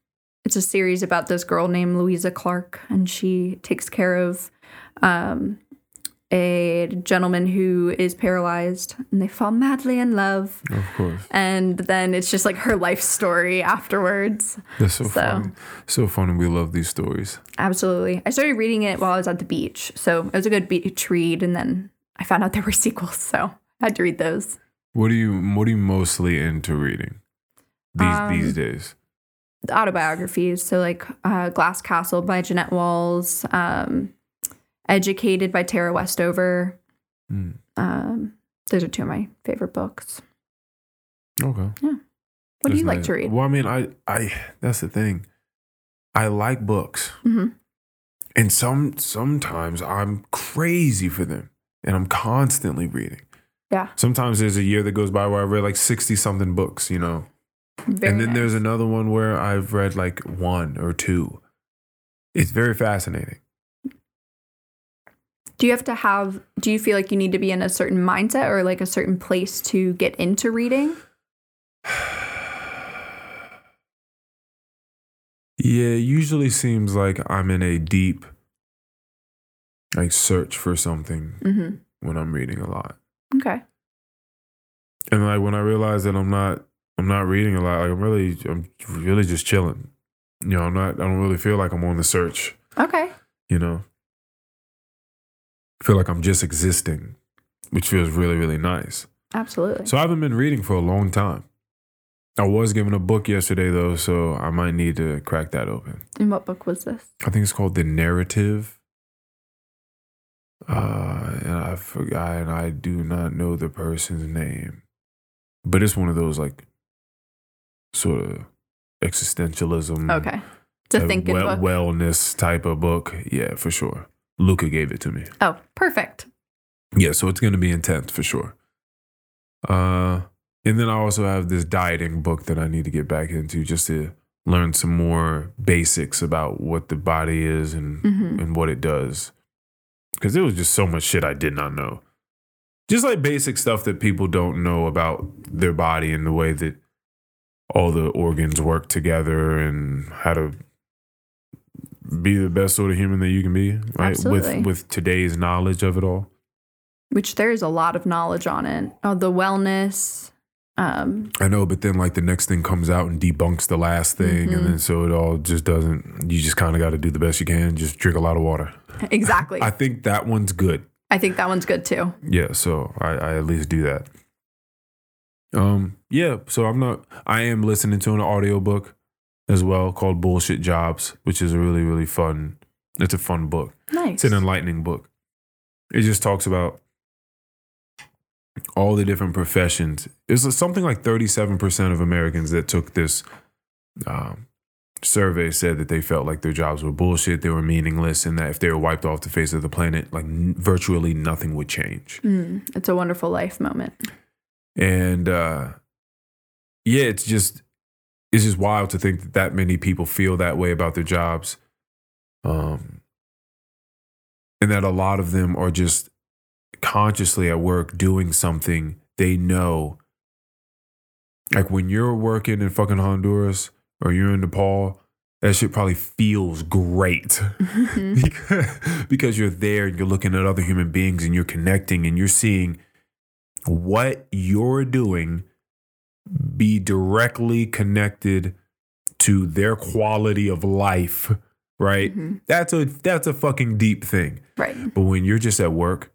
it's a series about this girl named Louisa Clark, and she takes care of um, a gentleman who is paralyzed, and they fall madly in love.
Of course.
And then it's just like her life story afterwards.
That's so,
So-
fun. So fun, and we love these stories.
Absolutely. I started reading it while I was at the beach. So it was a good beach read. And then I found out there were sequels. So I had to read those.
What are you What are you mostly into reading these
Um,
these days?
Autobiographies. So like uh, Glass Castle by Jeanette Walls, um, Educated by Tara Westover.
Hmm.
Um, those are two of my favorite books.
Okay. Yeah.
What do
That's
you like to read?
Well, I mean, I I that's the thing. I like books,
hmm
and some sometimes I'm crazy for them, and I'm constantly reading.
Yeah.
Sometimes there's a year that goes by where I read like sixty something books, you know,
Very
and then
nice.
there's another one where I've read like one or two. It's very fascinating.
Do you have to have, do you feel like you need to be in a certain mindset or like a certain place to get into reading?
Yeah, it usually seems like I'm in a deep like search for something
hmm
when I'm reading a lot.
Okay.
And like when I realize that I'm not I'm not reading a lot, like I'm really I'm really just chilling. You know, I'm not I don't really feel like I'm on the search,
Okay.
you know. Feel like I'm just existing, which feels really, really nice.
Absolutely.
So I haven't been reading for a long time. I was given a book yesterday though, so I might need to crack that open.
and what book was this?
I think it's called The Narrative. Uh, and I forgot, and I do not know the person's name, but it's one of those like sort of existentialism,
Okay.
to
think
well-
book.
wellness type of book. Yeah, for sure. Luca gave it to me.
oh, perfect.
Yeah, so it's gonna be intense for sure. Uh, and then I also have this dieting book that I need to get back into just to learn some more basics about what the body is and
hmm
and what it does. Because there was just so much shit I did not know. Just like basic stuff that people don't know about their body and the way that all the organs work together and how to be the best sort of human that you can be, right?
Absolutely.
With with today's knowledge of it all.
Which there is a lot of knowledge on it. Oh, the wellness. Um,
I know, but then like the next thing comes out and debunks the last thing,
Mhm.
and then so it all just doesn't. You just kind of got to do the best you can. Just drink a lot of water.
exactly.
I
I,
think that one's good.
I think that one's good too.
Yeah, so I, I at least do that. Um, yeah, so I'm not I am listening to an audiobook as well called Bullshit Jobs, which is a really, really fun it's a fun book.
Nice.
It's an enlightening book. It just talks about all the different professions. It's something like 37% of Americans that took this um, survey said that they felt like their jobs were bullshit, they were meaningless, and that if they were wiped off the face of the planet, like n- virtually nothing would change.
Mm, it's a wonderful life moment.
And uh, yeah, it's just it's just wild to think that that many people feel that way about their jobs, um, and that a lot of them are just consciously at work doing something they know. Like when you're working in fucking Honduras or you're in Nepal, that shit probably feels great
Mhm.
because, because you're there and you're looking at other human beings and you're connecting and you're seeing what you're doing be directly connected to their quality of life right
Mhm.
that's a that's a fucking deep thing
Right.
but when you're just at work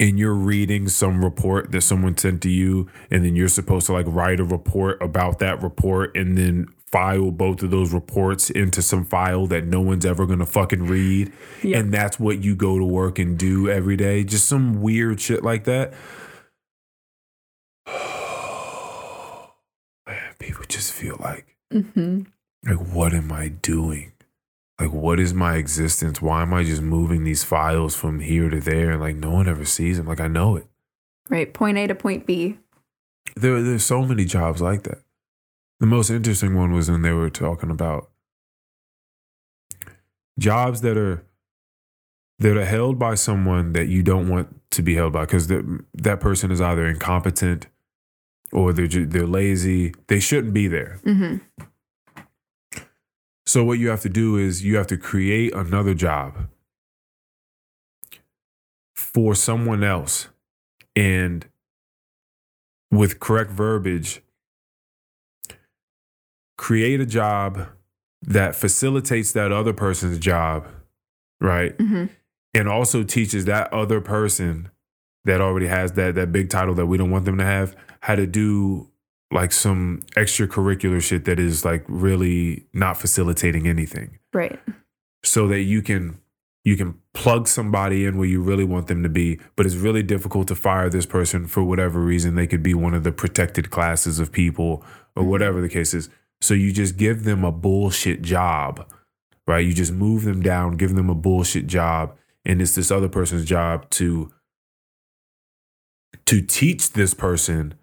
and you're reading some report that someone sent to you and then you're supposed to like write a report about that report and then file both of those reports into some file that no one's ever going to fucking read
Yeah.
and that's what you go to work and do every day just some weird shit like that man people just feel like
hmm
like what am i doing? Like what is my existence? Why am i just moving these files from here to there? And like no one ever sees them. Like i know it.
Right. Point A to point B.
there there's so many jobs like that. The most interesting one was when they were talking about jobs that are that are held by someone that you don't want to be held by because that person is either incompetent or they're ju- they're lazy. They shouldn't be there.
hmm
So what you have to do is you have to create another job for someone else and with correct verbiage create a job that facilitates that other person's job, right?
hmm
And also teaches that other person that already has that that big title that we don't want them to have how to do like some extracurricular shit that is like really not facilitating anything.
Right.
so that you can you can plug somebody in where you really want them to be but it's really difficult to fire this person for whatever reason. They could be one of the protected classes of people or mm-hmm. whatever the case is. So you just give them a bullshit job right? You just move them down give them a bullshit job and it's this other person's job to to teach this person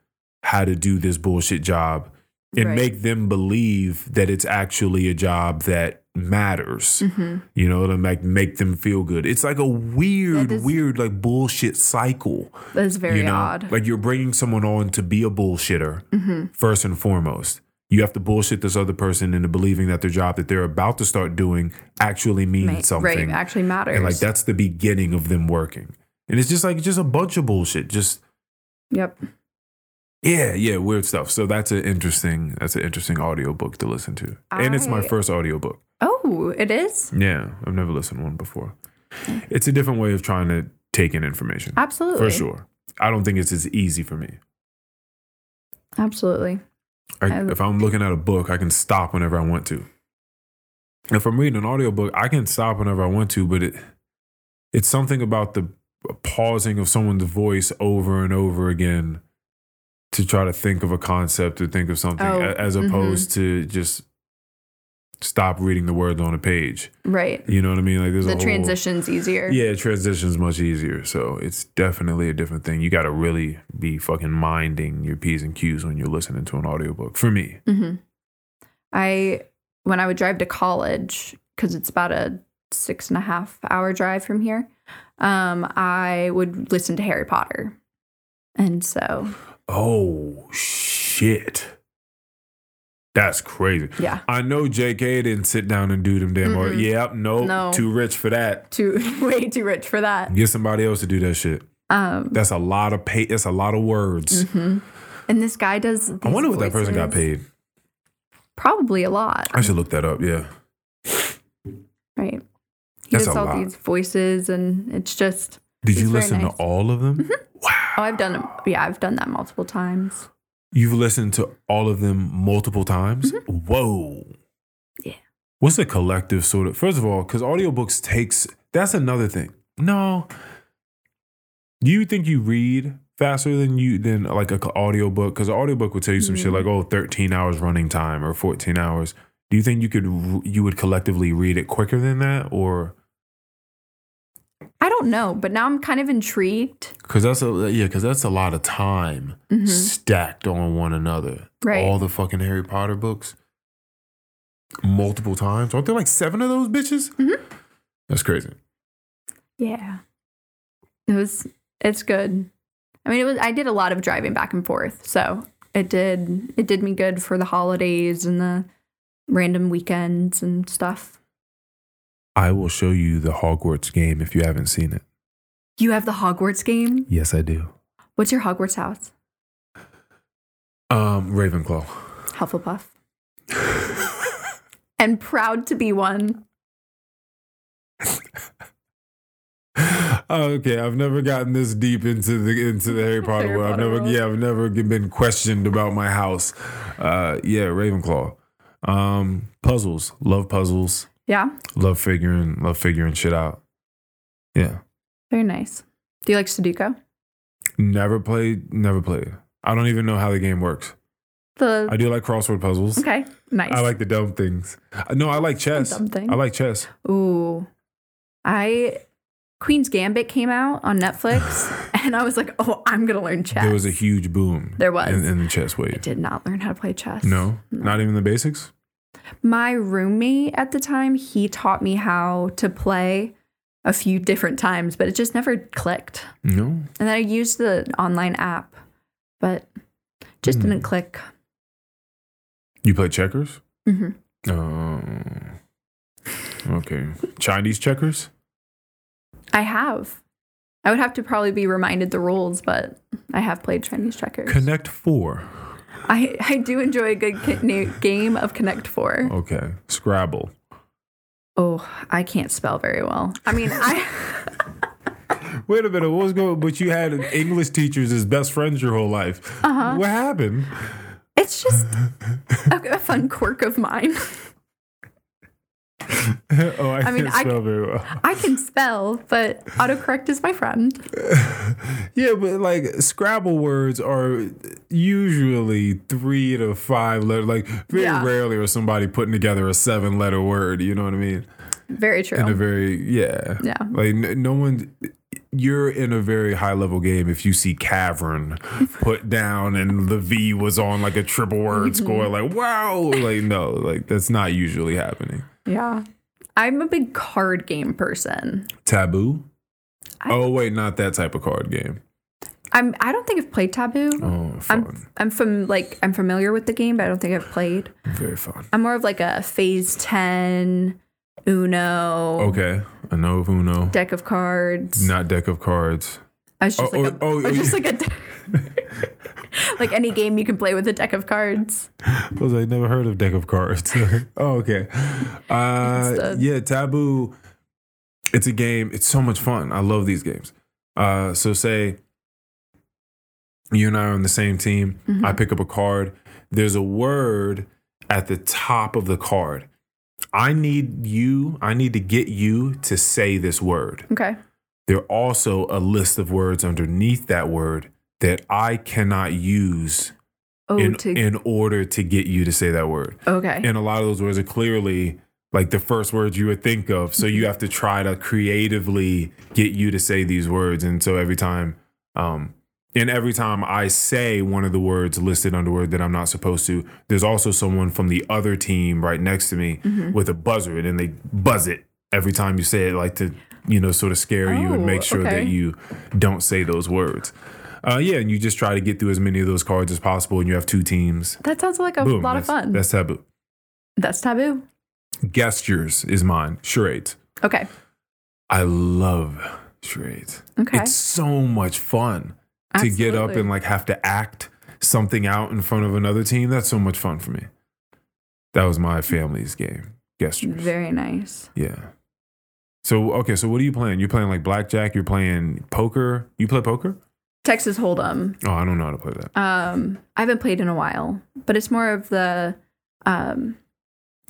how to do this bullshit job and
Right.
make them believe that it's actually a job that matters
hmm
you know to make make them feel good it's like a weird
is-
weird like bullshit cycle
That's very
you know
odd.
like you're bringing someone on to be a bullshitter
hmm
first and foremost you have to bullshit this other person into believing that their job that they're about to start doing actually means something
Right. Actually matters.
and like that's the beginning of them working and it's just like just a bunch of bullshit just
Yep.
yeah yeah weird stuff so that's an interesting that's an interesting audiobook to listen to and it's my
I-
first audiobook
Oh, it is?
yeah i've never listened to one before it's a different way of trying to take in information
Absolutely.
for sure i don't think it's as easy for me
Absolutely.
I,
I-
if i'm looking at a book i can stop whenever i want to if i'm reading an audiobook i can stop whenever i want to but it it's something about the pausing of someone's voice over and over again to try to think of a concept or think of something
Oh,
as opposed to just stop reading the words on a page
Right.
you know what i mean like there's
The
a whole,
transition's easier.
yeah transition's much easier so it's definitely a different thing you got to really be fucking minding your p's and q's when you're listening to an audiobook for me
hmm I when I would drive to college because it's about a six and a half hour drive from here. Um, I would listen to Harry Potter, and so
Oh shit. That's crazy.
yeah,
I know JK didn't sit down and do them damn or
Mm-mm.
yep, nope,
No.
too rich for that.
too way too rich for that.
Get somebody else to do that shit.
Um,
That's a lot of pay that's a lot of words.
mhm. and this guy does.
I wonder what that person got paid.
Probably a lot,
I should look that up, yeah.
right? He
That's
does all
lot.
these voices, and it's just.
Did you listen
nice.
to all of them? Wow.
Oh, I've done. Yeah, I've done that multiple times.
You've listened to all of them multiple times? Whoa.
Mm-hmm. Yeah.
What's a collective sort of first of all, because audiobooks takes that's another thing. No. Do you think you read faster than you than like a audiobook? Because an audiobook would tell you some shit
Mm.
like, oh, 13 hours running time or 14 hours. Do you think you could you would collectively read it quicker than that? Or
I don't know, but now I'm kind of intrigued.
because that's a yeah, because that's a lot of time
Mhm.
stacked on one another.
Right.
All the fucking Harry Potter books. Multiple times. Aren't there like seven of those bitches?
Mhm.
That's crazy.
Yeah. It was it's good. I mean it was I did a lot of driving back and forth. So it did it did me good for the holidays and the random weekends and stuff.
I will show you the Hogwarts game if you haven't seen it.
You have the Hogwarts game?
Yes, I do.
What's your Hogwarts house?
Um, Ravenclaw.
Hufflepuff. and proud to be one.
okay, I've never gotten this deep into the into the Harry Potter world. I've never, yeah, I've never been questioned about my house. Uh, yeah, Ravenclaw. Um, puzzles. Love puzzles.
Yeah.
Love figuring. Love figuring shit out. Yeah.
Very nice. Do you like Sudoku?
Never played. Never played. I don't even know how the game works.
The
I do like crossword puzzles.
Okay. Nice.
I like the dumb things. No, I like chess.
Dumb thing.
I like chess.
Ooh. I Queen's Gambit came out on Netflix and I was like, "Oh, I'm going to learn chess."
There was a huge boom.
There was.
in, in the chess
Wait.
I
did not learn how to play chess.
No, not even the basics.
My roommate at the time, he taught me how to play a few different times, but it just never clicked.
No.
And then I used the online app, but just
Hmm.
didn't click.
You play checkers?
hmm
Uh, okay. Chinese checkers?
I have. I would have to probably be reminded the rules, but I have played Chinese checkers.
Connect Four.
I, I do enjoy a good game of Connect Four.
Okay. Scrabble.
Oh, I can't spell very well. I mean, I
Wait a minute. What was going? But you had English teachers as best friends your whole life.
Uh-huh.
What happened?
it's just a, a fun quirk of mine.
oh, I,
I mean,
can't
I-
spell very well.
I can spell, but autocorrect is my friend.
Yeah, but like Scrabble words are usually three to five letter. Like very
Yeah.
rarely are somebody putting together a seven letter word. You know what I mean?
Very true.
In a very yeah
Yeah.
Like no one. You're in a very high level game if you see cavern put down and the V was on like a triple word
Mm-hmm.
score. Like wow, like no, like that's not usually happening.
Yeah. I'm a big card game person.
Taboo.
I-
oh wait, not that type of card game.
I'm I don't think I've played Taboo.
Oh, fun,
I'm I'm from like I'm familiar with the game, but I don't think I've played.
very fun.
I'm more of like a phase 10 Uno
Okay, I know of Uno.
deck of cards.
Not deck of cards.
I was just
Oh,
like oh, a,
oh, oh,
I was just
you-
like a de- like any game you can play with a deck of cards.
I was like, never heard of deck of cards. oh, okay. Uh, yeah, Taboo. It's a game. It's so much fun. I love these games. Uh, so say you and I are on the same team.
Mm-hmm.
I pick up a card. There's a word at the top of the card. I need you. I need to get you to say this word.
Okay.
There are also a list of words underneath that word that I cannot use
Oh,
in
to
in order to get you to say that word.
okay.
And a lot of those words are clearly like the first words you would think of. So you have to try to creatively get you to say these words. And so every time, um, and every time I say one of the words listed under word that I'm not supposed to, there's also someone from the other team right next to me
Mm-hmm.
with a buzzer, and they buzz it every time you say it, like to you know sort of scare you and
Oh,
make sure
okay.
that you don't say those words. Uh, yeah, and you just try to get through as many of those cards as possible, and you have two teams.
that sounds like a
Boom,
lot of fun.
That's taboo.
That's taboo.
Gestures is mine. Charades.
Okay.
I love charades.
Okay.
It's so much fun to get up and like have to act something out in front of another team. That's so much fun for me. That was my family's game. Gestures.
Very nice.
Yeah. So okay, so what are you playing? You're playing like blackjack. You're playing poker. You play poker?
Texas Hold'em.
Oh, I don't know how to play that.
Um, I haven't played in a while, but it's more of the. Um,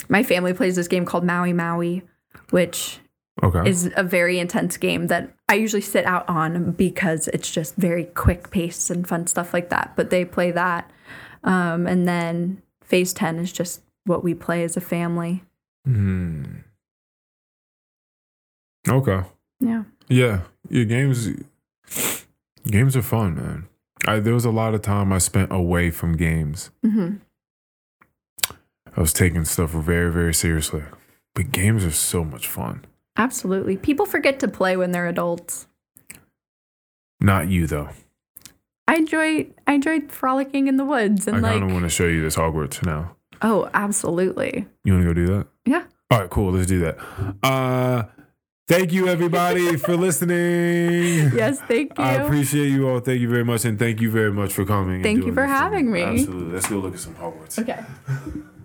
my family plays this game called Maui Maui, which
Okay.
is a very intense game that I usually sit out on because it's just very quick paced and fun stuff like that. But they play that, um, and then Phase Ten is just what we play as a family.
Hmm. Okay.
Yeah.
Yeah, your games games are fun, man. I, there was a lot of time I spent away from games.
hmm
I was taking stuff very, very seriously. But games are so much fun.
Absolutely. People forget to play when they're adults.
Not you though.
I enjoy I enjoy frolicking in the woods
I
and
kind
like
of want to show you this Hogwarts now.
oh, absolutely.
You want to go do that?
Yeah.
All right, cool. Let's do that. Uh, thank you everybody for listening.
Yes, thank you.
I appreciate you all. Thank you very much, and thank you very much for coming.
Thank you for having me.
Absolutely. Let's go look at some Hogwarts.
okay.